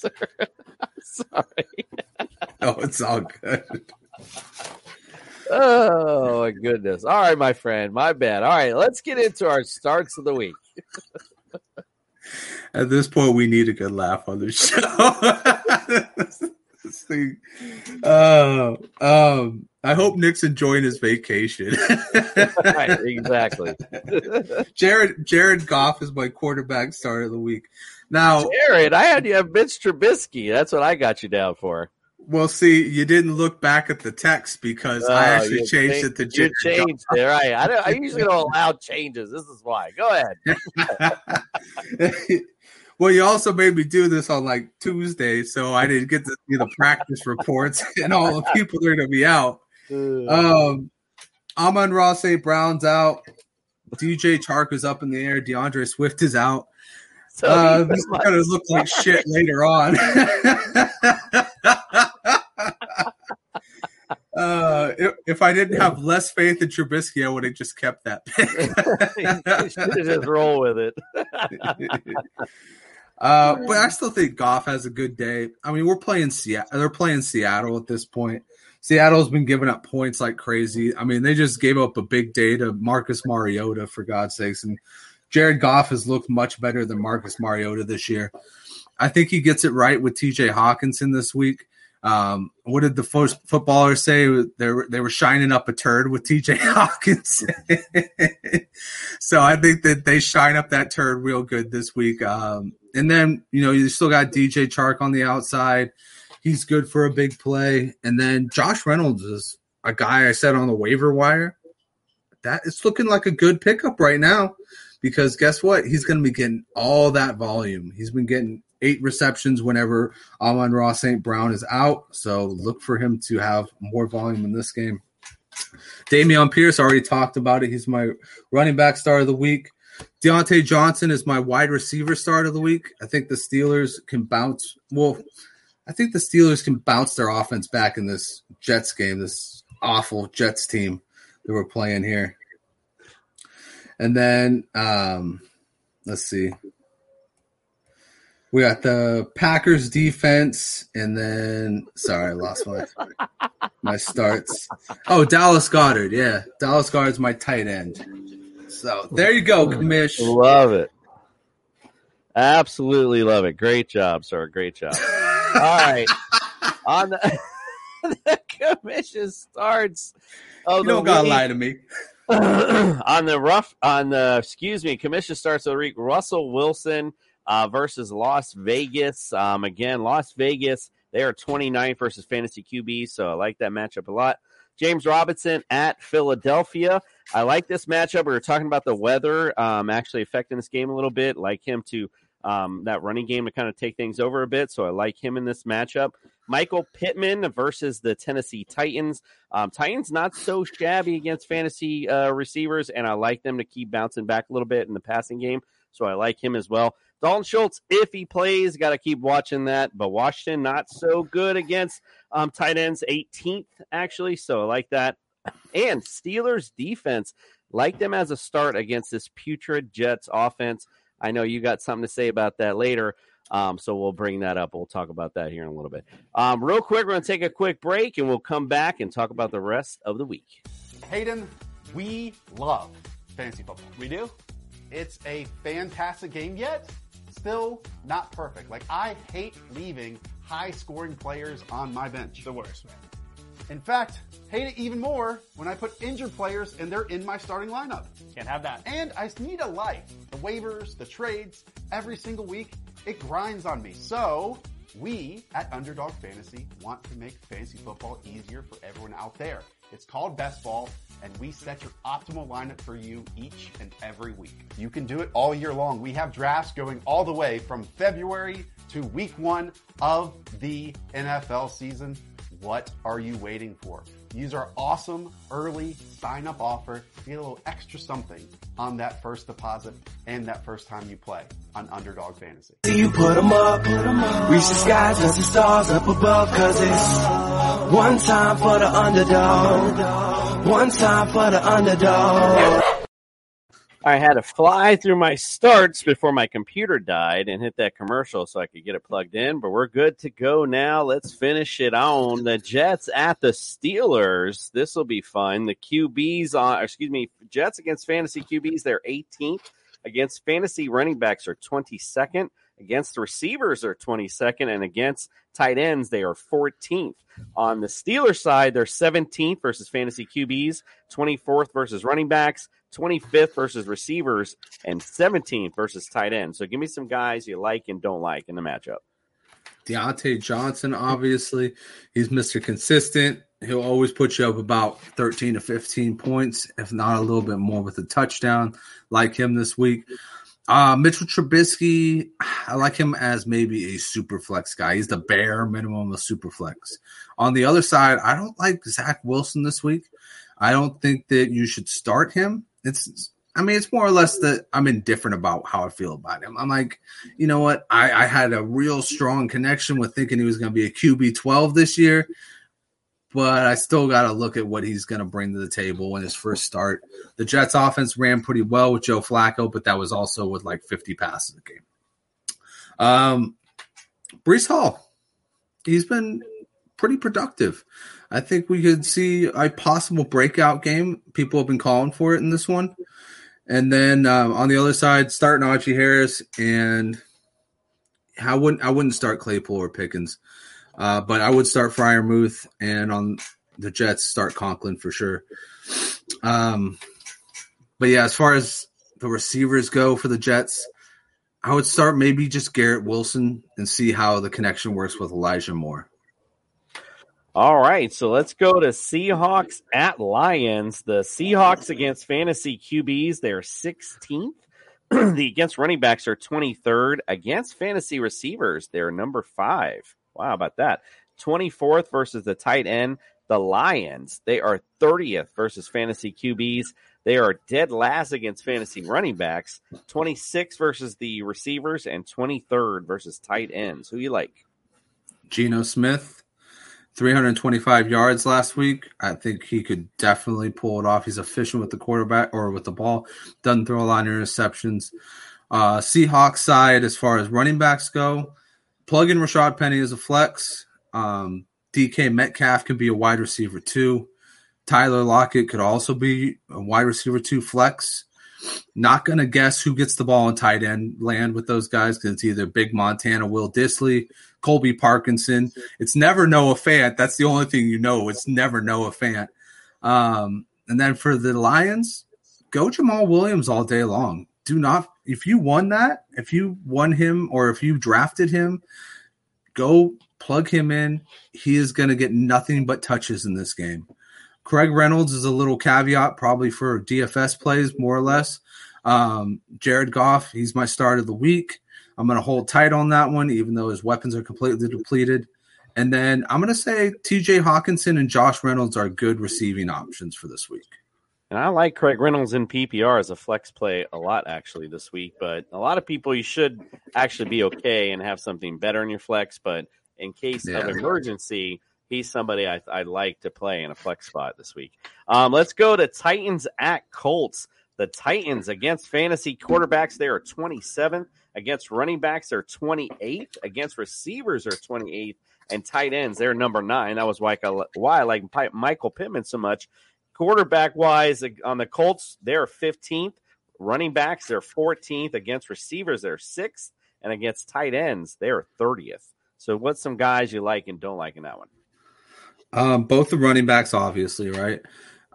sir. Sorry. Oh, it's all good. Oh my goodness. All right, my friend. My bad. All right, let's get into our starts of the week. At this point, we need a good laugh on the show. this thing. Uh, um, I hope Nick's enjoying his vacation. right, exactly. Jared Jared Goff is my quarterback start of the week. Now, Jared, I had you have Mitch Trubisky. That's what I got you down for. Well, see, you didn't look back at the text because I Oh, actually you changed changed- it to You Jared changed it, right? I, don't, I usually don't allow changes. This is why. Go ahead. well, you also made me do this on like Tuesday, so I didn't get to see the practice reports and all the people that are going to be out. Um, Amon-Ra St. Brown's out. DJ Chark is up in the air. DeAndre Swift is out. So uh, this is going to look like shit later on. uh, if, if I didn't have less faith in Trubisky, I would have just kept that just roll with it. Uh, but I still think Goff has a good day. I mean, we're playing Seattle. They're playing Seattle at this point. Seattle's been giving up points like crazy. I mean, they just gave up a big day to Marcus Mariota for God's sakes, and Jared Goff has looked much better than Marcus Mariota this year. I think he gets it right with T.J. Hockenson this week. Um, what did the first footballers say? They were, they were shining up a turd with T.J. Hockenson. so I think that they shine up that turd real good this week. Um, and then you know you still got DJ Chark on the outside. He's good for a big play. And then Josh Reynolds is a guy I said on the waiver wire. That it's looking like a good pickup right now because guess what? He's going to be getting all that volume. He's been getting eight receptions whenever Amon-Ra St. Brown is out. So look for him to have more volume in this game. Dameon Pierce already talked about it. He's my running back star of the week. Diontae Johnson is my wide receiver start of the week. I think the Steelers can bounce. Well, I think the Steelers can bounce their offense back in this Jets game, this awful Jets team that we're playing here. And then um, let's see. We got the Packers defense, and then sorry, I lost my my starts. Oh, Dallas Goedert, yeah, Dallas Goedert's my tight end. So there you go, Commish. Love it. Absolutely love it. Great job, sir. Great job. All right. On the, the commission starts. Oh, You don't gotta lie to me. on the rough on the excuse me, commission starts of the week. Russell Wilson uh, versus Las Vegas. Um, again, Las Vegas. They are 29 versus fantasy QB, so I like that matchup a lot. James Robinson at Philadelphia. I like this matchup. We were talking about the weather um, actually affecting this game a little bit. Like him to um, that running game to kind of take things over a bit. So I like him in this matchup. Michael Pittman versus the Tennessee Titans. Um, Titans not so shabby against fantasy uh, receivers, and I like them to keep bouncing back a little bit in the passing game. So I like him as well. Dalton Schultz, if he plays, got to keep watching that. But Washington not so good against um, tight ends, 18th actually. So I like that. And Steelers defense, like them as a start against this putrid Jets offense. I know you got something to say about that later. Um, so we'll bring that up. We'll talk about that here in a little bit. Um, real quick, we're going to take a quick break and we'll come back and talk about the rest of the week. Hayden, we love fantasy football. We do? It's a fantastic game, yet still not perfect. Like, I hate leaving high scoring players on my bench. The worst, man. In fact, hate it even more when I put injured players and they're in my starting lineup. Can't have that. And I need a life. The waivers, the trades, every single week, it grinds on me. So, we at Underdog Fantasy want to make fantasy football easier for everyone out there. It's called Best Ball, and we set your optimal lineup for you each and every week. You can do it all year long. We have drafts going all the way from February to week one of the NFL season. What are you waiting for? Use our awesome early sign up offer to get a little extra something on that first deposit and that first time you play on Underdog Fantasy. See You put 'em up, reach the skies, touch the stars up above, cause it's one time for the underdog, one time for the underdog. I had to fly through my starts before my computer died and hit that commercial so I could get it plugged in. But we're good to go now. Let's finish it on the Jets at the Steelers. This will be fun. The QBs on, excuse me, Jets against fantasy QBs. They're 18th against fantasy running backs are 22nd. Against the receivers are 22nd, and against tight ends, they are 14th. On the Steelers side, they're 17th versus fantasy QBs, 24th versus running backs, 25th versus receivers, and 17th versus tight end. So give me some guys you like and don't like in the matchup. Diontae Johnson, obviously, he's Mr. Consistent. He'll always put you up about 13 to 15 points, if not a little bit more with a touchdown, like him this week. Uh, Mitchell Trubisky, I like him as maybe a super flex guy. He's the bare minimum of super flex. On the other side, I don't like Zach Wilson this week. I don't think that you should start him. It's, I mean, it's more or less that I'm indifferent about how I feel about him. I'm like, you know what? I, I had a real strong connection with thinking he was going to be a QB 12 this year but I still got to look at what he's going to bring to the table in his first start. The Jets offense ran pretty well with Joe Flacco, but that was also with like 50 passes a game. Um, Breece Hall, he's been pretty productive. I think we could see a possible breakout game. People have been calling for it in this one. And then um, on the other side, start Najee Harris, and I wouldn't I wouldn't start Claypool or Pickens. Uh, but I would start Freiermuth and on the Jets start Conklin for sure. Um, but yeah, as far as the receivers go for the Jets, I would start maybe just Garrett Wilson and see how the connection works with Elijah Moore. All right, so let's go to Seahawks at Lions. The Seahawks against fantasy QBs, they're 16th. the against running backs are 23rd. Against fantasy receivers, they're number five. Wow, about that. 24th versus the tight end, the Lions. They are 30th versus fantasy QBs. They are dead last against fantasy running backs. 26 versus the receivers and 23rd versus tight ends. Who you like? Geno Smith, 325 yards last week. I think he could definitely pull it off. He's efficient with the quarterback or with the ball. Doesn't throw a lot of interceptions. Uh, Seahawks side, as far as running backs go, plug in Rashad Penny as a flex. Um, DK Metcalf can be a wide receiver too. Tyler Lockett could also be a wide receiver two flex. Not going to guess who gets the ball in tight end land with those guys because it's either Big Montana, Will Dissly, Colby Parkinson. It's never Noah Fant. That's the only thing you know. It's never Noah Fant. Um, and then for the Lions, go Jamaal Williams all day long. Do not if you won that, if you won him or if you drafted him, go plug him in. He is going to get nothing but touches in this game. Craig Reynolds is a little caveat, probably for DFS plays, more or less. Um, Jared Goff, he's my start of the week. I'm going to hold tight on that one, even though his weapons are completely depleted. And then I'm going to say TJ Hockenson and Josh Reynolds are good receiving options for this week. And I like Craig Reynolds in PPR as a flex play a lot actually this week. But a lot of people you should actually be okay and have something better in your flex. But in case yeah. of emergency, he's somebody I, would like to play in a flex spot this week. Um, let's go to Titans at Colts. The Titans against fantasy quarterbacks, they are 27th. Against running backs, they're 28th. Against receivers, they're 28th. And tight ends, they're number nine. That was why I, why I like Michael Pittman so much Quarterback wise, on the Colts, they're 15th. Running backs, they're 14th. Against receivers, they're 6th. And against tight ends, they're 30th. So, what's some guys you like and don't like in that one? Um, both the running backs, obviously, right?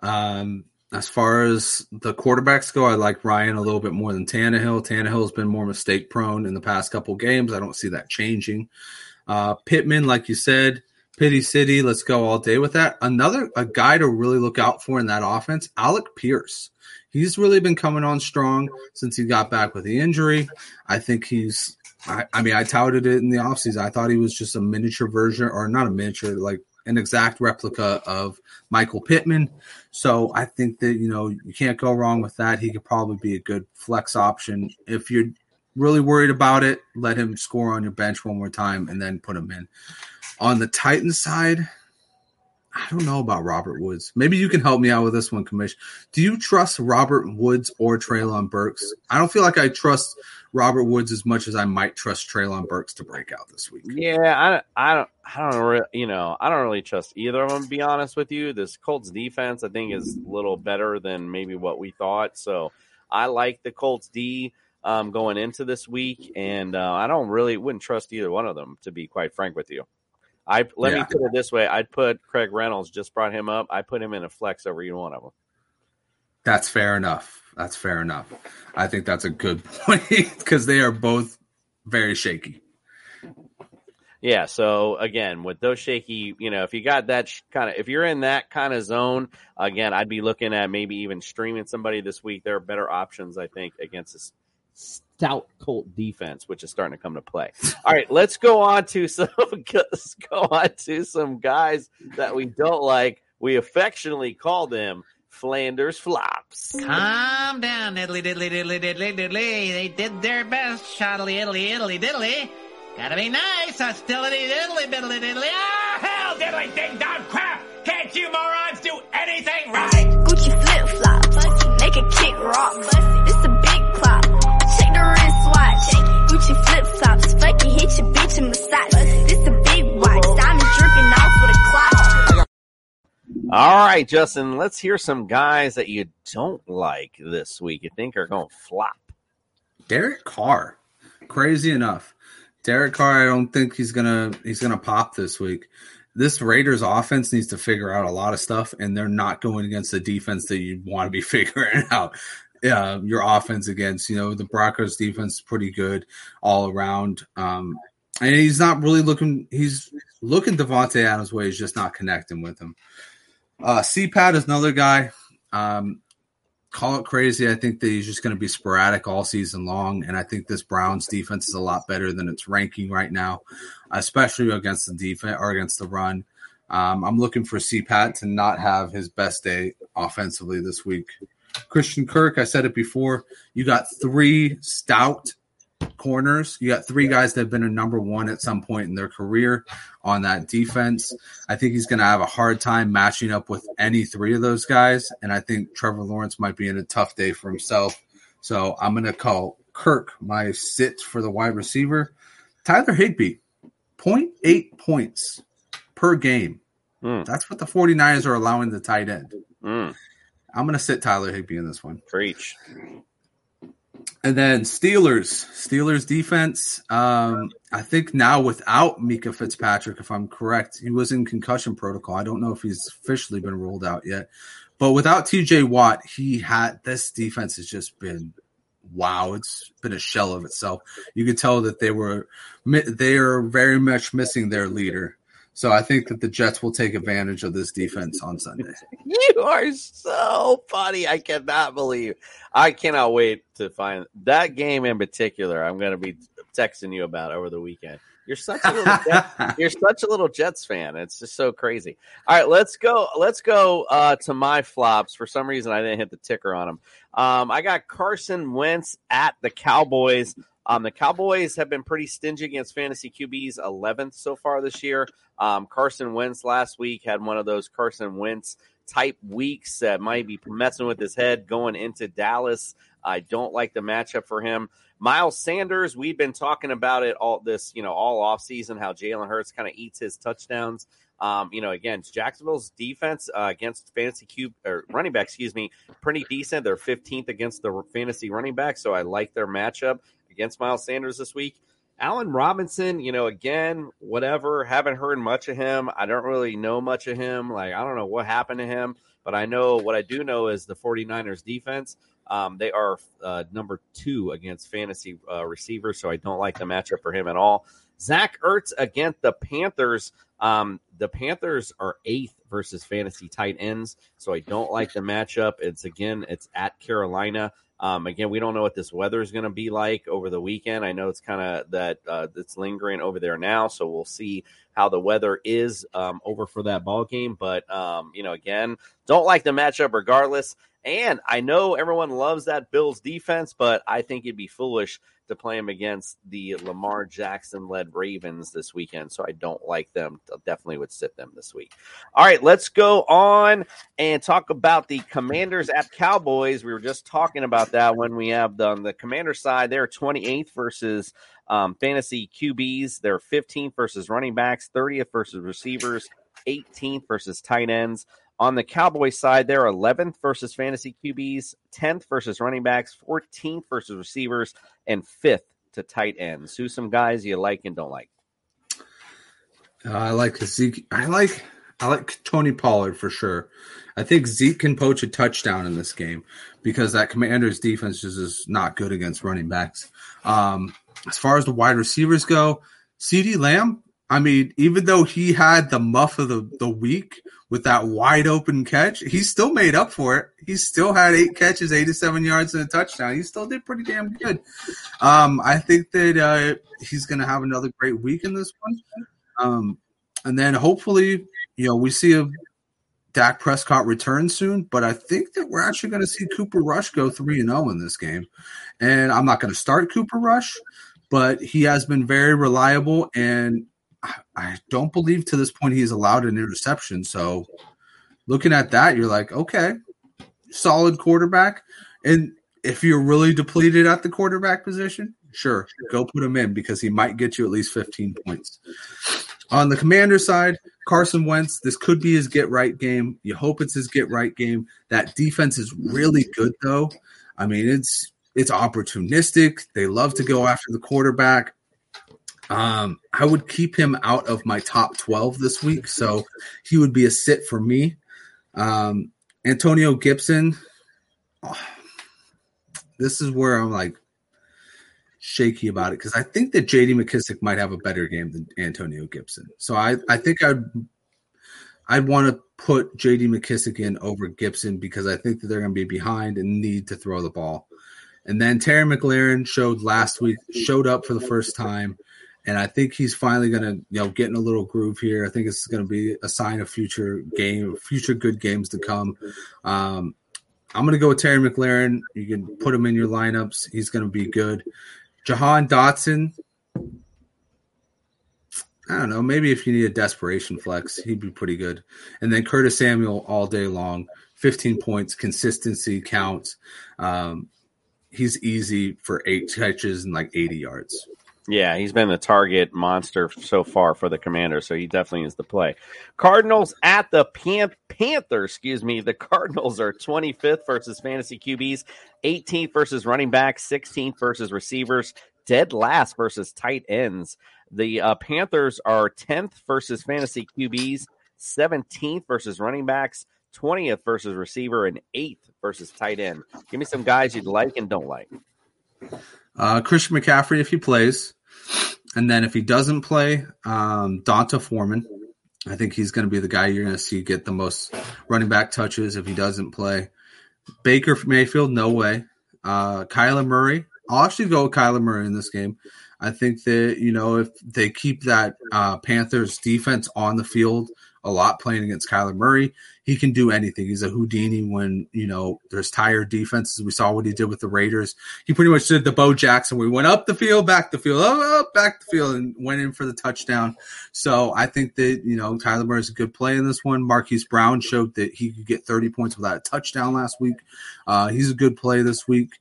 Um, as far as the quarterbacks go, I like Ryan a little bit more than Tannehill. Tannehill's been more mistake prone in the past couple games. I don't see that changing. Uh, Pittman, like you said, Pity City, let's go all day with that. Another a guy to really look out for in that offense, Alec Pierce. He's really been coming on strong since he got back with the injury. I think he's I, I mean, I touted it in the offseason. I thought he was just a miniature version, or not a miniature, like an exact replica of Michael Pittman. So I think that, you know, you can't go wrong with that. He could probably be a good flex option. If you're really worried about it, let him score on your bench one more time and then put him in. On the Titans side, I don't know about Robert Woods. Maybe you can help me out with this one, Commish. Do you trust Robert Woods or Treylon Burks? I don't feel like I trust Robert Woods as much as I might trust Treylon Burks to break out this week. Yeah, I, I don't, I don't really, you know, I don't really trust either of them. To be honest with you, this Colts defense I think is a little better than maybe what we thought. So I like the Colts D um, going into this week, and uh, I don't really wouldn't trust either one of them to be quite frank with you. I let yeah. me put it this way: I'd put Craig Reynolds. Just brought him up. I put him in a flex over either one of them. That's fair enough. That's fair enough. I think that's a good point because they are both very shaky. Yeah. So again, with those shaky, you know, if you got that sh- kind of, if you're in that kind of zone, again, I'd be looking at maybe even streaming somebody this week. There are better options, I think, against this stout Colt defense, which is starting to come to play. All right, let's go on to some let's go on to some guys that we don't like. We affectionately call them Flanders flops. Calm down, diddly diddly diddly diddly diddly. They did their best, shoddly iddly iddly diddly. Gotta be nice, hostility diddly diddly diddly. Ah, hell, diddly ding dong crap! Can't you morons do anything right? Gucci flip flops, make a kick rock. Hit your bitch and massage. This a big watch. Diamonds dripping off with a clock. All right, Justin, let's hear some guys that you don't like this week. You think are going to flop. Derek Carr, crazy enough. Derek Carr, I don't think he's gonna he's gonna pop this week. This Raiders offense needs to figure out a lot of stuff, and they're not going against the defense that you want to be figuring out uh, your offense against. You know, the Broncos defense is pretty good all around. Um, and he's not really looking. He's looking Davante Adams' way. He's just not connecting with him. Uh, CPAT is another guy. Um, call it crazy. I think that he's just going to be sporadic all season long, and I think this Browns defense is a lot better than its ranking right now, especially against the defense or against the run. Um, I'm looking for CPAT to not have his best day offensively this week. Christian Kirk, I said it before. You got three stout corners. You got three guys that have been a number one at some point in their career on that defense. I think he's going to have a hard time matching up with any three of those guys. And I think Trevor Lawrence might be in a tough day for himself. So I'm going to call Kirk my sit for the wide receiver. Tyler Higbee, 0.8 points per game. Mm. That's what the 49ers are allowing the tight end. Mm. I'm going to sit Tyler Higbee in this one. Preach. And then Steelers, Steelers defense. Um, I think now without Minkah Fitzpatrick, if I'm correct, he was in concussion protocol. I don't know if he's officially been ruled out yet, but without T.J. Watt, he had this defense has just been wow. It's been a shell of itself. You could tell that they were they are very much missing their leader. So I think that the Jets will take advantage of this defense on Sunday. You are so funny. I cannot believe. I cannot wait to find that game in particular. I'm going to be texting you about over the weekend. You're such a little Jets, you're such a little Jets fan. It's just so crazy. All right, let's go. Let's go uh, to my flops. For some reason, I didn't hit the ticker on them. Um, I got Carson Wentz at the Cowboys. Um, the Cowboys have been pretty stingy against fantasy QBs, 11th so far this year. Um, Carson Wentz last week had one of those Carson Wentz type weeks that might be messing with his head going into Dallas. I don't like the matchup for him. Miles Sanders, we've been talking about it all this, you know, all off season, how Jalen Hurts kind of eats his touchdowns. Um, you know, again, Jacksonville's defense uh, against fantasy cube or running back, excuse me, pretty decent. They're 15th against the fantasy running back, so I like their matchup against Miles Sanders this week. Allen Robinson, you know, again, whatever. Haven't heard much of him. I don't really know much of him. Like, I don't know what happened to him, but I know what I do know is the 49ers defense. Um, they are uh, number two against fantasy uh, receivers, so I don't like the matchup for him at all. Zach Ertz against the Panthers. Um, the Panthers are eighth versus fantasy tight ends, so I don't like the matchup. It's again, it's at Carolina. Um, again, we don't know what this weather is going to be like over the weekend. I know it's kind of that uh, it's lingering over there now, so we'll see how the weather is um, over for that ball game. But um, you know, again, don't like the matchup regardless. And I know everyone loves that Bills defense, but I think it'd be foolish to play them against the Lamar Jackson led Ravens this weekend. So I don't like them. I definitely would sit them this week. All right, let's go on and talk about the Commanders at Cowboys. We were just talking about that when we have the, on the Commander side. They're 28th versus um, fantasy QBs. They're 15th versus running backs, 30th versus receivers, 18th versus tight ends. On the Cowboys side, they're 11th versus fantasy QBs, 10th versus running backs, 14th versus receivers, and 5th to tight ends. Who some guys you like and don't like? Uh, I like Zeke. I like I like Tony Pollard for sure. I think Zeke can poach a touchdown in this game because that Commanders defense just is not good against running backs. Um, as far as the wide receivers go, CeeDee Lamb. I mean, even though he had the muff of the, the week with that wide open catch, he still made up for it. He still had eight catches, 87 yards, and a touchdown. He still did pretty damn good. Um, I think that uh, he's going to have another great week in this one. Um, and then hopefully, you know, we see a Dak Prescott return soon, but I think that we're actually going to see Cooper Rush go 3 and 0 in this game. And I'm not going to start Cooper Rush, but he has been very reliable and I don't believe to this point he's allowed an interception. So looking at that, you're like, okay, solid quarterback. And if you're really depleted at the quarterback position, sure, go put him in because he might get you at least 15 points. On the commander side, Carson Wentz, this could be his get right game. You hope it's his get right game. That defense is really good though. I mean, it's it's opportunistic. They love to go after the quarterback. Um, I would keep him out of my top 12 this week, so he would be a sit for me. Um, Antonio Gibson, oh, this is where I'm like shaky about it because I think that JD McKissic might have a better game than Antonio Gibson. So I, I think I'd I'd want to put JD McKissic in over Gibson because I think that they're going to be behind and need to throw the ball. And then Terry McLaurin showed last week, showed up for the first time and I think he's finally going to, you know, get in a little groove here. I think it's going to be a sign of future game, future good games to come. Um, I'm going to go with Terry McLaurin. You can put him in your lineups. He's going to be good. Jahan Dotson. I don't know. Maybe if you need a desperation flex, he'd be pretty good. And then Curtis Samuel all day long, 15 points, consistency counts. Um, he's easy for eight catches and like 80 yards. Yeah, he's been the target monster so far for the commander, so he definitely is the play. Cardinals at the Pan- Panthers, excuse me. The Cardinals are 25th versus fantasy QBs, 18th versus running backs, 16th versus receivers, dead last versus tight ends. The uh, Panthers are 10th versus fantasy QBs, 17th versus running backs, 20th versus receiver, and 8th versus tight end. Give me some guys you'd like and don't like. Uh, Christian McCaffrey if he plays, and then if he doesn't play, um, D'Onta Foreman. I think he's going to be the guy you're going to see get the most running back touches if he doesn't play. Baker Mayfield, no way. Uh, Kyler Murray, I'll actually go with Kyler Murray in this game. I think that you know if they keep that uh, Panthers defense on the field a lot playing against Kyler Murray. He can do anything. He's a Houdini when, you know, there's tired defenses. We saw what he did with the Raiders. He pretty much did the Bo Jackson. We went up the field, back the field, up, back the field, and went in for the touchdown. So I think that, you know, Kyler Murray is a good play in this one. Marquise Brown showed that he could get 30 points without a touchdown last week. Uh, he's a good play this week.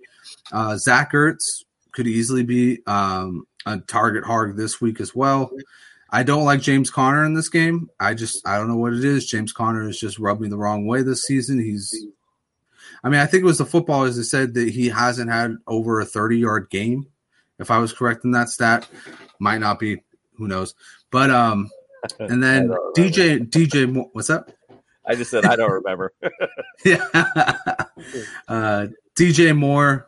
Uh, Zach Ertz could easily be um, a target hard this week as well. I don't like James Conner in this game. I just I don't know what it is. James Conner has just rubbed me the wrong way this season. He's I mean, I think it was the footballers that said that he hasn't had over a 30 yard game. If I was correct in that stat, might not be. Who knows? But um, and then DJ DJ, what's up? I just said I don't remember. yeah. Uh, DJ Moore,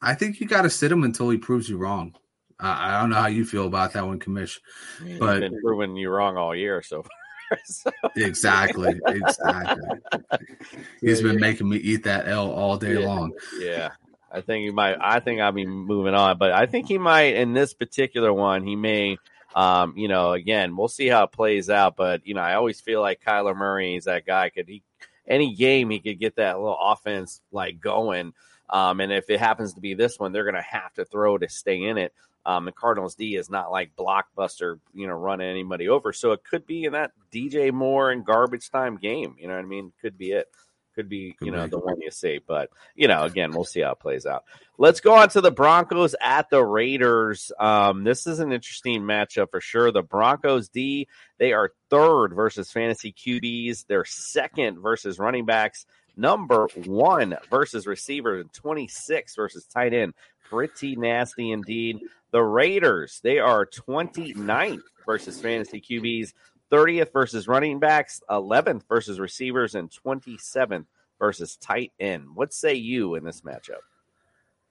I think you got to sit him until he proves you wrong. Uh, I don't know how you feel about that one, Commish, He's but been proving you wrong all year so far. So- exactly, exactly. He's been making me eat that L all day Yeah. long. Yeah. I think he might I think I'll be moving on, but I think he might in this particular one, he may um, you know, again, we'll see how it plays out, but you know, I always feel like Kyler Murray is that guy could he any game he could get that little offense like going. Um, and if it happens to be this one, they're gonna have to throw to stay in it. Um, the Cardinals D is not like blockbuster, you know, running anybody over. So it could be in that DJ Moore and garbage time game. You know what I mean? Could be it. Could be, you know, the one you see. But, you know, again, we'll see how it plays out. Let's go on to the Broncos at the Raiders. Um, this is an interesting matchup for sure. The Broncos D, they are third versus fantasy QBs. They're second versus running backs. Number one versus receivers and 26 versus tight end. Pretty nasty indeed. The Raiders, they are 29th versus fantasy QBs, 30th versus running backs, 11th versus receivers, and 27th versus tight end. What say you in this matchup?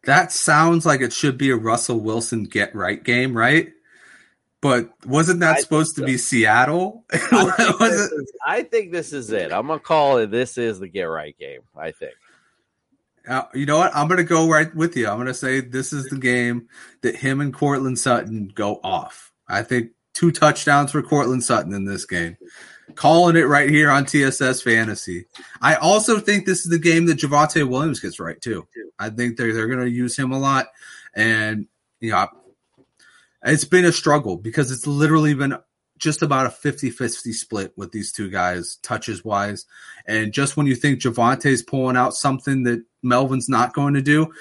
That sounds like it should be a Russell Wilson get right game, right? But wasn't that I supposed to think be Seattle? I think, this is, I think this is it. I'm gonna call it. This is the get right game. I think. Uh, you know what? I'm going to go right with you. I'm going to say this is the game that him and Courtland Sutton go off. I think two touchdowns for Courtland Sutton in this game. Calling it right here on TSS Fantasy. I also think this is the game that Javonte Williams gets right too. I think they're they're going to use him a lot, and you know, it's been a struggle because it's literally been just about a 50-50 split with these two guys touches wise and just when you think Javonte's pulling out something that Melvin's not going to do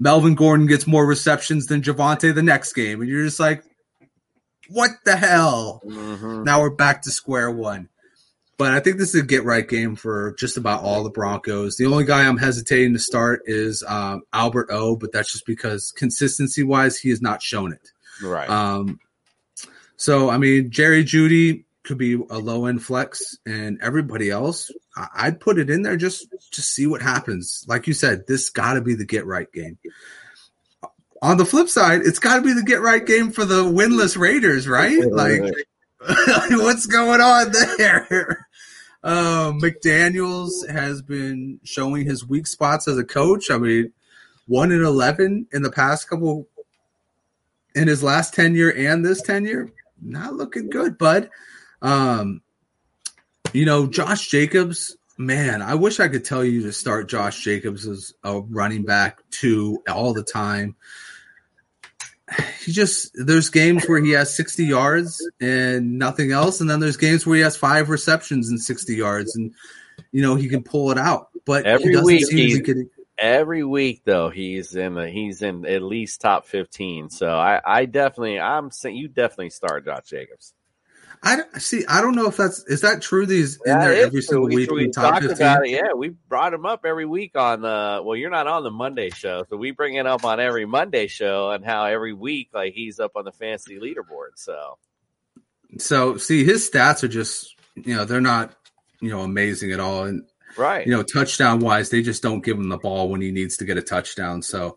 Melvin Gordon gets more receptions than Javante the next game and you're just like what the hell Mm-hmm. now we're back to square one but I think this is a get right game for just about all the Broncos. The only guy I'm hesitating to start is um, Albert O, but that's just because consistency wise, he has not shown it. Right. Um, so I mean, Jerry Jeudy could be a low end flex, and everybody else, I- I'd put it in there just to see what happens. Like you said, this got to be the get right game. On the flip side, it's got to be the get right game for the winless Raiders, right? Like, what's going on there? Uh, McDaniels has been showing his weak spots as a coach. I mean, one in eleven in the past couple in his last tenure and this tenure, not looking good, bud. Um, you know, Josh Jacobs, man, I wish I could tell you to start Josh Jacobs as a running back two all the time. He just there's games where he has 60 yards and nothing else, and then there's games where he has five receptions and 60 yards, and you know he can pull it out. But Every doesn't week, he's, getting every week though he's in the, he's in at least top fifteen. So I, I definitely I'm saying you definitely start Josh Jacobs. I don't see. I don't know if that's is that true. These in there every single week we in top talked fifteen. about it. Yeah, we brought him up every week on the. Well, you're not on the Monday show, so we bring it up on every Monday show and how every week like he's up on the fantasy leaderboard. So So see, his stats are just you know they're not you know amazing at all, and right, you know touchdown wise, they just don't give him the ball when he needs to get a touchdown. So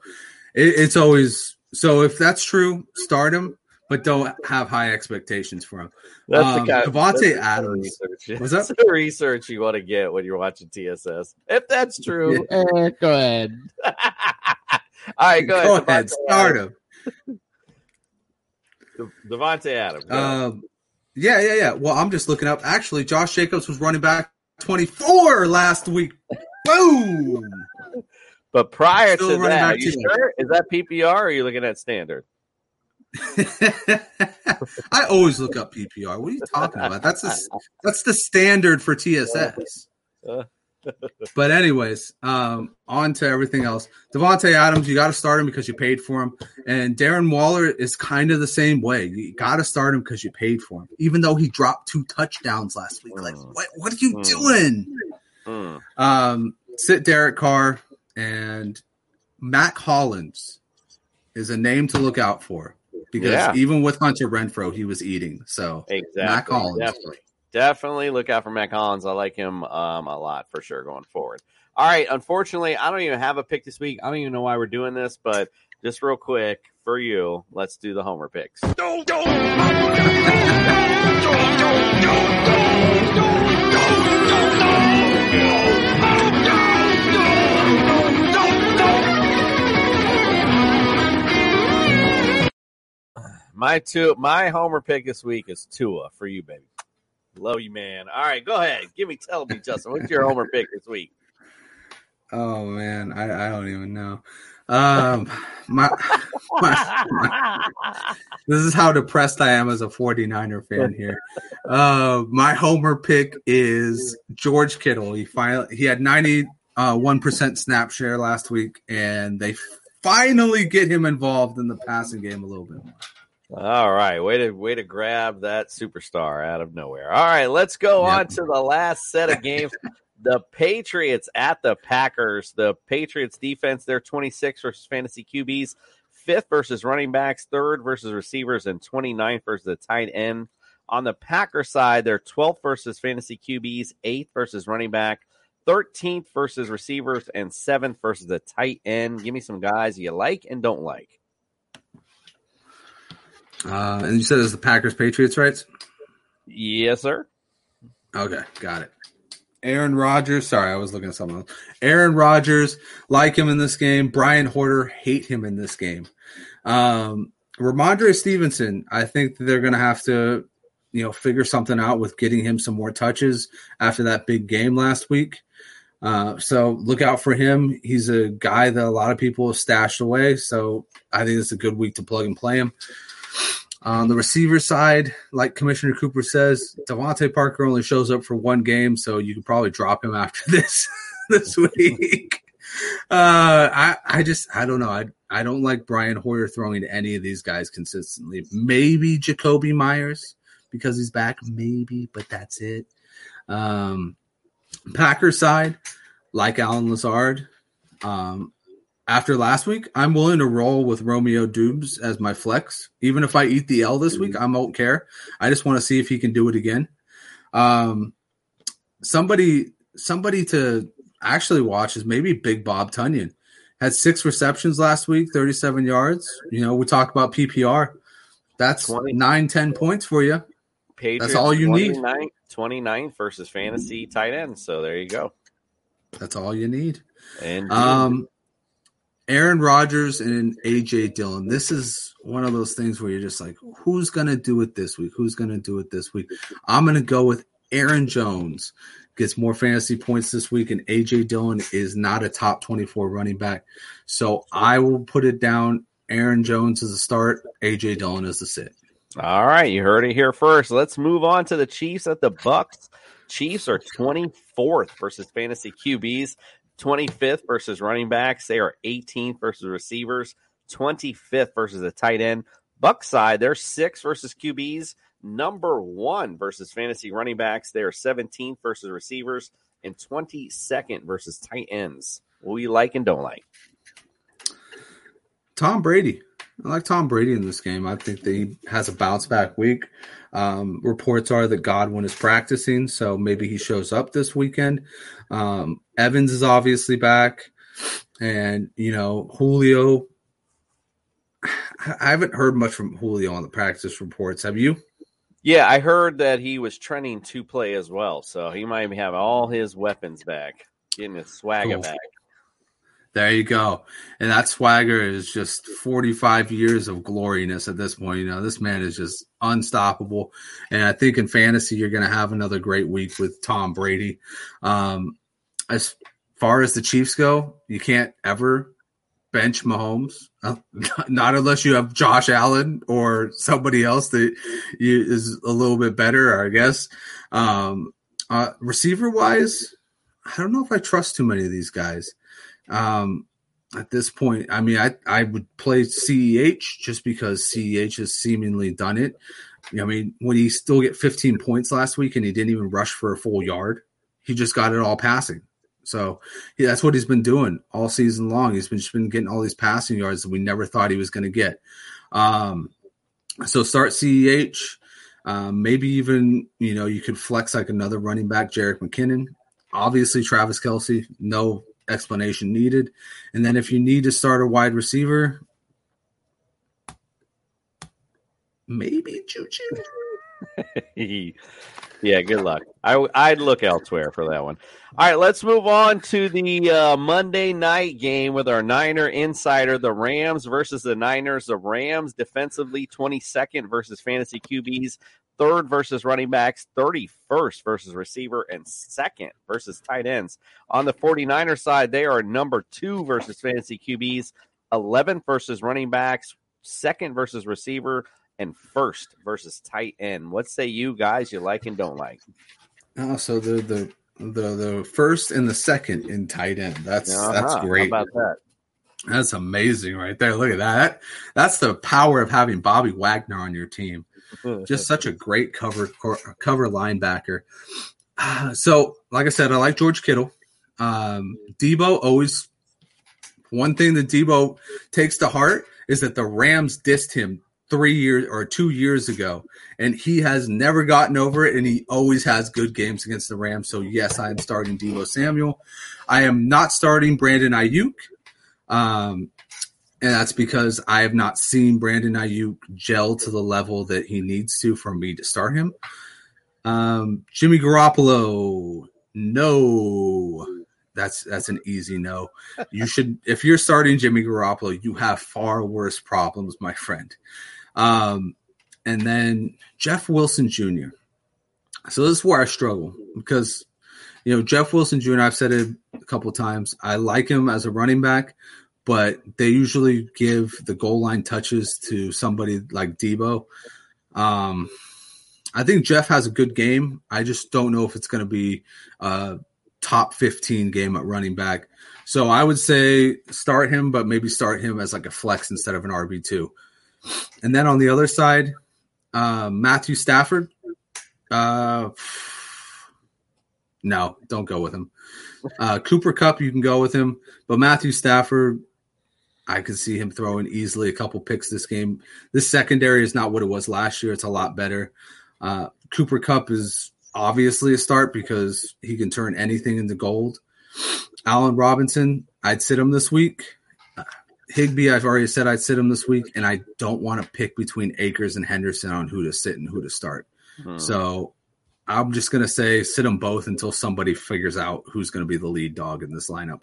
it, it's always so if that's true, start him, but don't have high expectations for him. that's Um, the kind. Devontae of Adams. research. Was that? the research you want to get when you're watching TSS. If that's true, Eh, go ahead. all right, go, Go ahead. ahead, start him. Davante Adams. Um, yeah, yeah, yeah. Well, I'm just looking up. Actually, Josh Jacobs was running back 24 last week. Boom. But prior Still to that, back are you too. sure? Is that PPR or are you looking at standard? I always look up PPR. What are you talking about? That's the that's the standard for TSS. But anyways, um, on to everything else. Davante Adams, you got to start him because you paid for him, and Darren Waller is kind of the same way. You got to start him because you paid for him, even though he dropped two touchdowns last week. Like, what what are you Mm. doing? Mm. Um, sit Derek Carr and Mack Hollins is a name to look out for because Yeah. even with Hunter Renfrow, he was eating. So Exactly. Mack Hollins. Definitely. Definitely look out for Mack Hollins. I like him um, a lot for sure going forward. All right, unfortunately, I don't even have a pick this week. I don't even know why we're doing this, but just real quick for you, let's do the homer picks. My two, my homer pick this week is Tua for you, baby. Love you, man. All right, go ahead. Give me, tell me, Justin, what's your homer pick this week? Oh man, I, I don't even know. Um, my, my, my- this is how depressed I am as a 49er fan here. Uh, my homer pick is George Kittle. He finally he had 91 percent snap share last week, and they finally get him involved in the passing game a little bit. All right, way to way to grab that superstar out of nowhere. All right, let's go Yep. on to the last set of games. the Patriots at the Packers. The Patriots defense, they're 26 versus fantasy QBs, fifth versus running backs, third versus receivers, and 29th versus the tight end. On the Packer side, they're 12th versus fantasy QBs, eighth versus running back, 13th versus receivers, and seventh versus the tight end. Give me some guys you like and don't like. Uh, and you said it's the Packers Patriots, right? Yes, sir. Okay, got it. Aaron Rodgers. Sorry, I was looking at something else. Aaron Rodgers, like him in this game. Brian Hoyer, hate him in this game. Um, Rhamondre Stevenson, I think they're going to have to, you know, figure something out with getting him some more touches after that big game last week. Uh, so look out for him. He's a guy that a lot of people have stashed away. So I think it's a good week to plug and play him. On the receiver side, like Commissioner Cooper says, DeVante Parker only shows up for one game, so you can probably drop him after this this week. Uh, I I just I don't know. I I don't like Brian Hoyer throwing to any of these guys consistently. Maybe Jakobi Meyers because he's back, maybe, but that's it. Um, Packers side, like Allen Lazard, um, after last week, I'm willing to roll with Romeo Doubs as my flex. Even if I eat the L this week, I won't care. I just want to see if he can do it again. Um, somebody, somebody to actually watch is maybe Big Bob Tonyan. Had six receptions last week, 37 yards. You know, we talk about PPR. That's nine, 10 points for you. Patriots That's all you need. 29th 29th versus fantasy tight end. So there you go. That's all you need. And Um, Aaron Rodgers and AJ Dillon. This is one of those things where you're just like, who's going to do it this week? Who's going to do it this week? I'm going to go with Aaron Jones. Gets more fantasy points this week, and AJ Dillon is not a top 24 running back. So I will put it down. Aaron Jones is a start. AJ Dillon is the sit. All right, you heard it here first. Let's move on to the Chiefs at the Bucks. Chiefs are 24th versus fantasy QBs, 25th versus running backs. They are 18th versus receivers, 25th versus a tight end. Buck side, they're 6th versus QBs, number 1 versus fantasy running backs. They are 17th versus receivers and 22nd versus tight ends. What we like and don't like. Tom Brady. I like Tom Brady in this game. I think that he has a bounce back week. Um, reports are that Godwin is practicing, so maybe he shows up this weekend. Um, Evans is obviously back, and you know Julio. I haven't heard much from Julio on the practice reports. Have you? Yeah, I heard that he was trending to play as well, so he might have all his weapons back, getting his swagger Cool. back. There you go. And that swagger is just 45 years of gloriness at this point. You know, this man is just unstoppable. And I think in fantasy, you're going to have another great week with Tom Brady. Um, as far as the Chiefs go, you can't ever bench Mahomes, uh, not unless you have Josh Allen or somebody else that you, is a little bit better, I guess. Um, uh, receiver wise, I don't know if I trust too many of these guys. Um, at this point, I mean, I, I would play CEH just because CEH has seemingly done it. I mean, when he still get 15 points last week and he didn't even rush for a full yard, he just got it all passing. So yeah, that's what he's been doing all season long. He's been, been getting all these passing yards that we never thought he was going to get. Um, so start CEH. Um, maybe even you know you could flex like another running back, Jerick McKinnon. Obviously, Travis Kelce, no explanation needed. And then if you need to start a wide receiver, maybe Juju. yeah, good luck. I, I'd look elsewhere for that one. All right, let's move on to the uh, Monday night game with our Niner insider, the Rams versus the Niners. The Rams defensively 22nd versus fantasy QBs, third versus running backs, 31st versus receiver, and second versus tight ends. On the 49er side, they are number two versus fantasy QBs, 11th versus running backs, second versus receiver, and first versus tight end. What say you guys you like and don't like? Oh, so the the the the first and the second in tight end. That's Uh-huh. that's How great. about that? That's amazing right there. Look at that. That's the power of having Bobby Wagner on your team. Just such a great cover cover linebacker. Ah, So, like I said, I like George Kittle. Um, Debo always one thing that Debo takes to heart is that the Rams dissed him three years or two years ago, and he has never gotten over it, and he always has good games against the Rams. So yes, I am starting Debo Samuel. I am not starting Brandon Aiyuk. Um, and that's because I have not seen Brandon Aiyuk gel to the level that he needs to for me to start him. Um, Jimmy Garoppolo, no, that's that's an easy no. You should if you're starting Jimmy Garoppolo, you have far worse problems, my friend. Um, and then Jeff Wilson Jr. So this is where I struggle because you know Jeff Wilson Jr. I've said it a couple times. I like him as a running back, but they usually give the goal line touches to somebody like Debo. Um, I think Jeff has a good game. I just don't know if it's going to be a top 15 game at running back. So I would say start him, but maybe start him as like a flex instead of an RB2. And then on the other side, uh, Matthew Stafford. Uh, no, don't go with him. Uh, Cooper Kupp, you can go with him, but Matthew Stafford, I could see him throwing easily a couple picks this game. This secondary is not what it was last year. It's a lot better. Uh, Cooper Kupp is obviously a start because he can turn anything into gold. Allen Robinson, I'd sit him this week. Uh, Higbee, I've already said I'd sit him this week, and I don't want to pick between Akers and Henderson on who to sit and who to start. Hmm. So I'm just going to say sit them both until somebody figures out who's going to be the lead dog in this lineup.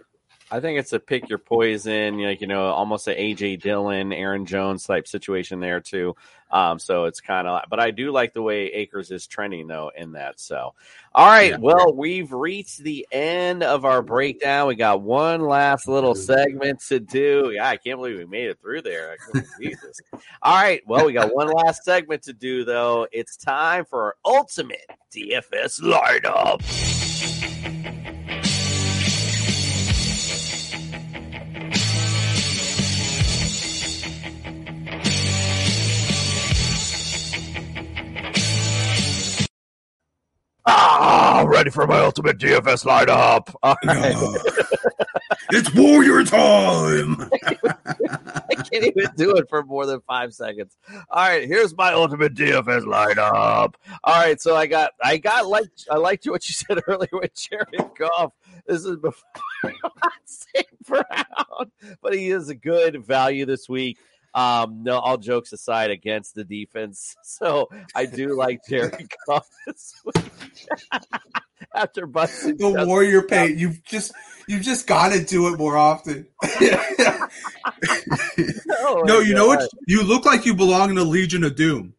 I think it's a pick your poison, like you know, almost a AJ Dillon, Aaron Jones type situation there too. Um, so it's kind of, but I do like the way Akers is trending though in that. So, all right, Yeah. well, we've reached the end of our breakdown. We got one last little segment to do. Yeah, I can't believe we made it through there. I couldn't believe this. All right, well, we got one last segment to do though. It's time for our ultimate DFS lineup. Ah, ready for my ultimate DFS lineup. All right. it's warrior time. I can't even do it for more than five seconds. All right, here's my ultimate DFS lineup. All right, so I got, I got like, I liked what you said earlier with Jared Goff. This is before St. Brown, but he is a good value this week. Um, no, all jokes aside, against the defense, so I do like Jared Goff this week. After busting the Justin warrior paint. You've just you've just got to do it more often. Oh, no, you know what? You look like you belong in the Legion of Doom.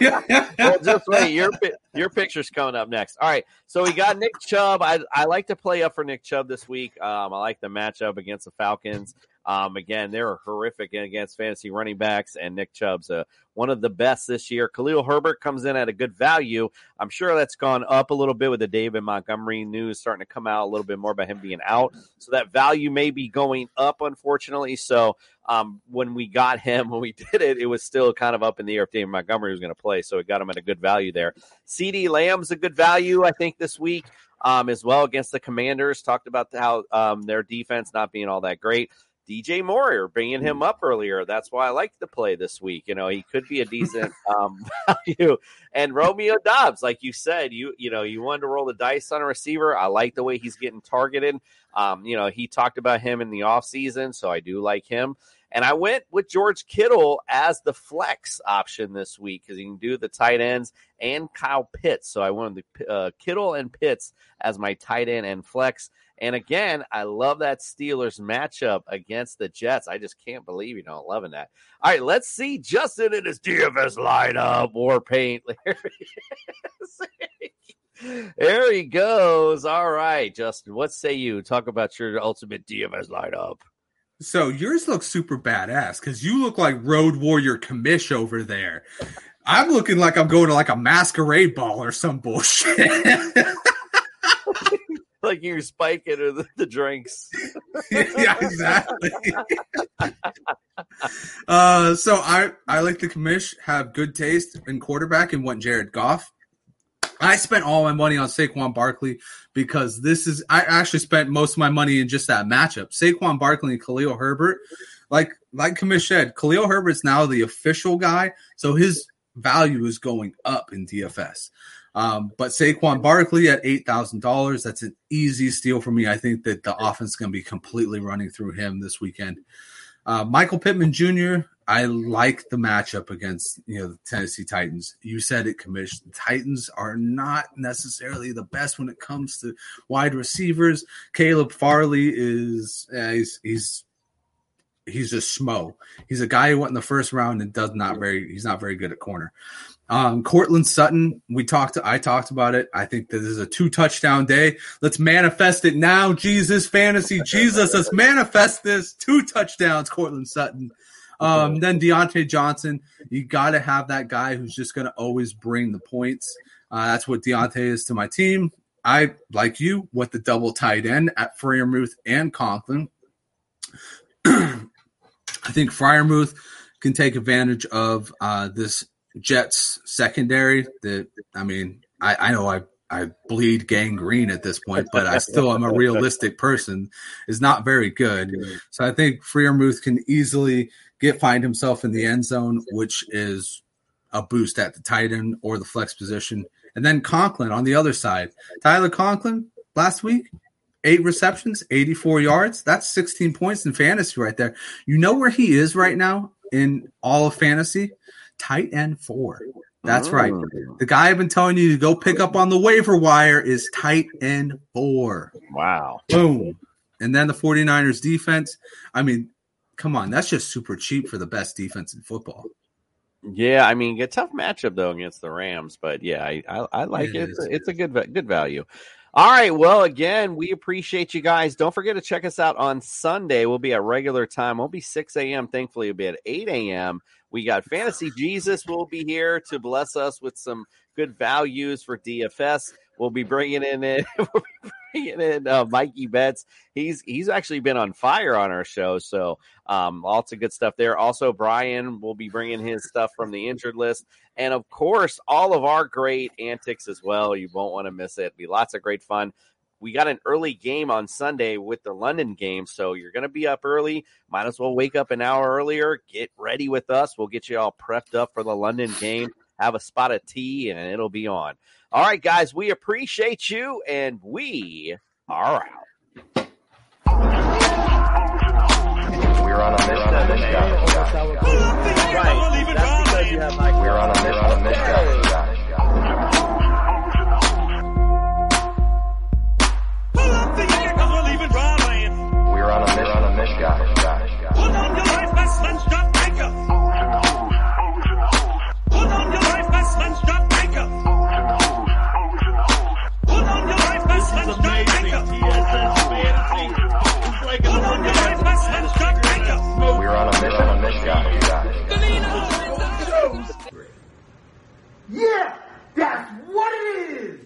well, just wait. Your your picture's coming up next. All right. So we got Nick Chubb. I I like to play up for Nick Chubb this week. Um, I like the matchup against the Falcons. Um, again, they're horrific against fantasy running backs, and Nick Chubb's uh, one of the best this year. Khalil Herbert comes in at a good value. I'm sure that's gone up a little bit with the David Montgomery news starting to come out a little bit more about him being out. So that value may be going up, unfortunately. So um, when we got him, when we did it, it was still kind of up in the air if David Montgomery was going to play. So it got him at a good value there. CeeDee Lamb's a good value, I think, this week um, as well against the Commanders. Talked about how um, their defense not being all that great. DJ Moore, bringing him up earlier. That's why I like the play this week. You know, he could be a decent um, value. And Romeo Doubs, like you said, you you know, you wanted to roll the dice on a receiver. I like the way he's getting targeted. Um, you know, he talked about him in the offseason, so I do like him. And I went with George Kittle as the flex option this week because he can do the tight ends and Kyle Pitts. So I went with uh, Kittle and Pitts as my tight end and flex. And again, I love that Steelers matchup against the Jets. I just can't believe you know loving that. All right, let's see Justin in his DFS lineup. War paint. There he, there he goes. All right, Justin. What say you? Talk about your ultimate DFS lineup. So yours looks super badass because you look like Road Warrior Commish over there. I'm looking like I'm going to like a masquerade ball or some bullshit. like you're spiking the, the drinks. yeah, exactly. uh, so I I like the commish have good taste in quarterback and want Jared Goff. I spent all my money on Saquon Barkley because this is I actually spent most of my money in just that matchup. Saquon Barkley and Khalil Herbert. Like like Commish said, Khalil Herbert's now the official guy, so his value is going up in DFS. Um, but Saquon Barkley at eight thousand dollars, that's an easy steal for me. I think that the offense is going to be completely running through him this weekend. Uh, Michael Pittman Jr. I like the matchup against you know the Tennessee Titans. You said it, Commish. The Titans are not necessarily the best when it comes to wide receivers. Caleb Farley is uh, he's he's he's a schmo. He's a guy who went in the first round and does not very he's not very good at corner. Um, Courtland Sutton, we talked. I talked about it. I think this is a two touchdown day. Let's manifest it now, Jesus fantasy, Jesus. Let's manifest this two touchdowns, Courtland Sutton. Um, then Diontae Johnson, you got to have that guy who's just going to always bring the points. Uh, that's what Diontae is to my team. I like you with the double tight end at Freiermuth and Conklin. I think Freiermuth can take advantage of uh, this Jets secondary. That I mean, I, I know I I bleed gangrene at this point, but I still am a realistic person. Is not very good. So I think Freiermuth can easily get find himself in the end zone, which is a boost at the tight end or the flex position. And then Conklin on the other side. Tyler Conklin last week, eight receptions, 84 yards. That's 16 points in fantasy right there. You know where he is right now in all of fantasy? Tight end four. That's right. Mm. The guy I've been telling you to go pick up on the waiver wire is tight end four. Wow. Boom. And then the 49ers defense. I mean, come on. That's just super cheap for the best defense in football. Yeah, I mean, a tough matchup though against the Rams, but yeah, I I, I like It it. It's a, it's a good good value. All right, well, again, we appreciate you guys. Don't forget to check us out on Sunday. We'll be at regular time. We'll be six a.m. Thankfully, we'll be at eight a.m. We got Fantasy Jesus will be here to bless us with some good values for DFS. We'll be bringing in it. bringing in uh, Mikey Betts. He's he's actually been on fire on our show, so um, lots of good stuff there. Also, Brian will be bringing his stuff from the injured list, and of course, all of our great antics as well. You won't want to miss it. Be lots of great fun. We got an early game on Sunday with the London game, so you're going to be up early. Might as well wake up an hour earlier. Get ready with us. We'll get you all prepped up for the London game. Have a spot of tea, and it'll be on. All right, guys, we appreciate you, and we are out. We're on a mission. Right. That's because you have my. We're on a mission. Mission. We're on a mission. On a mission. We're on a mission. On a mission. Yeah, that's what it is.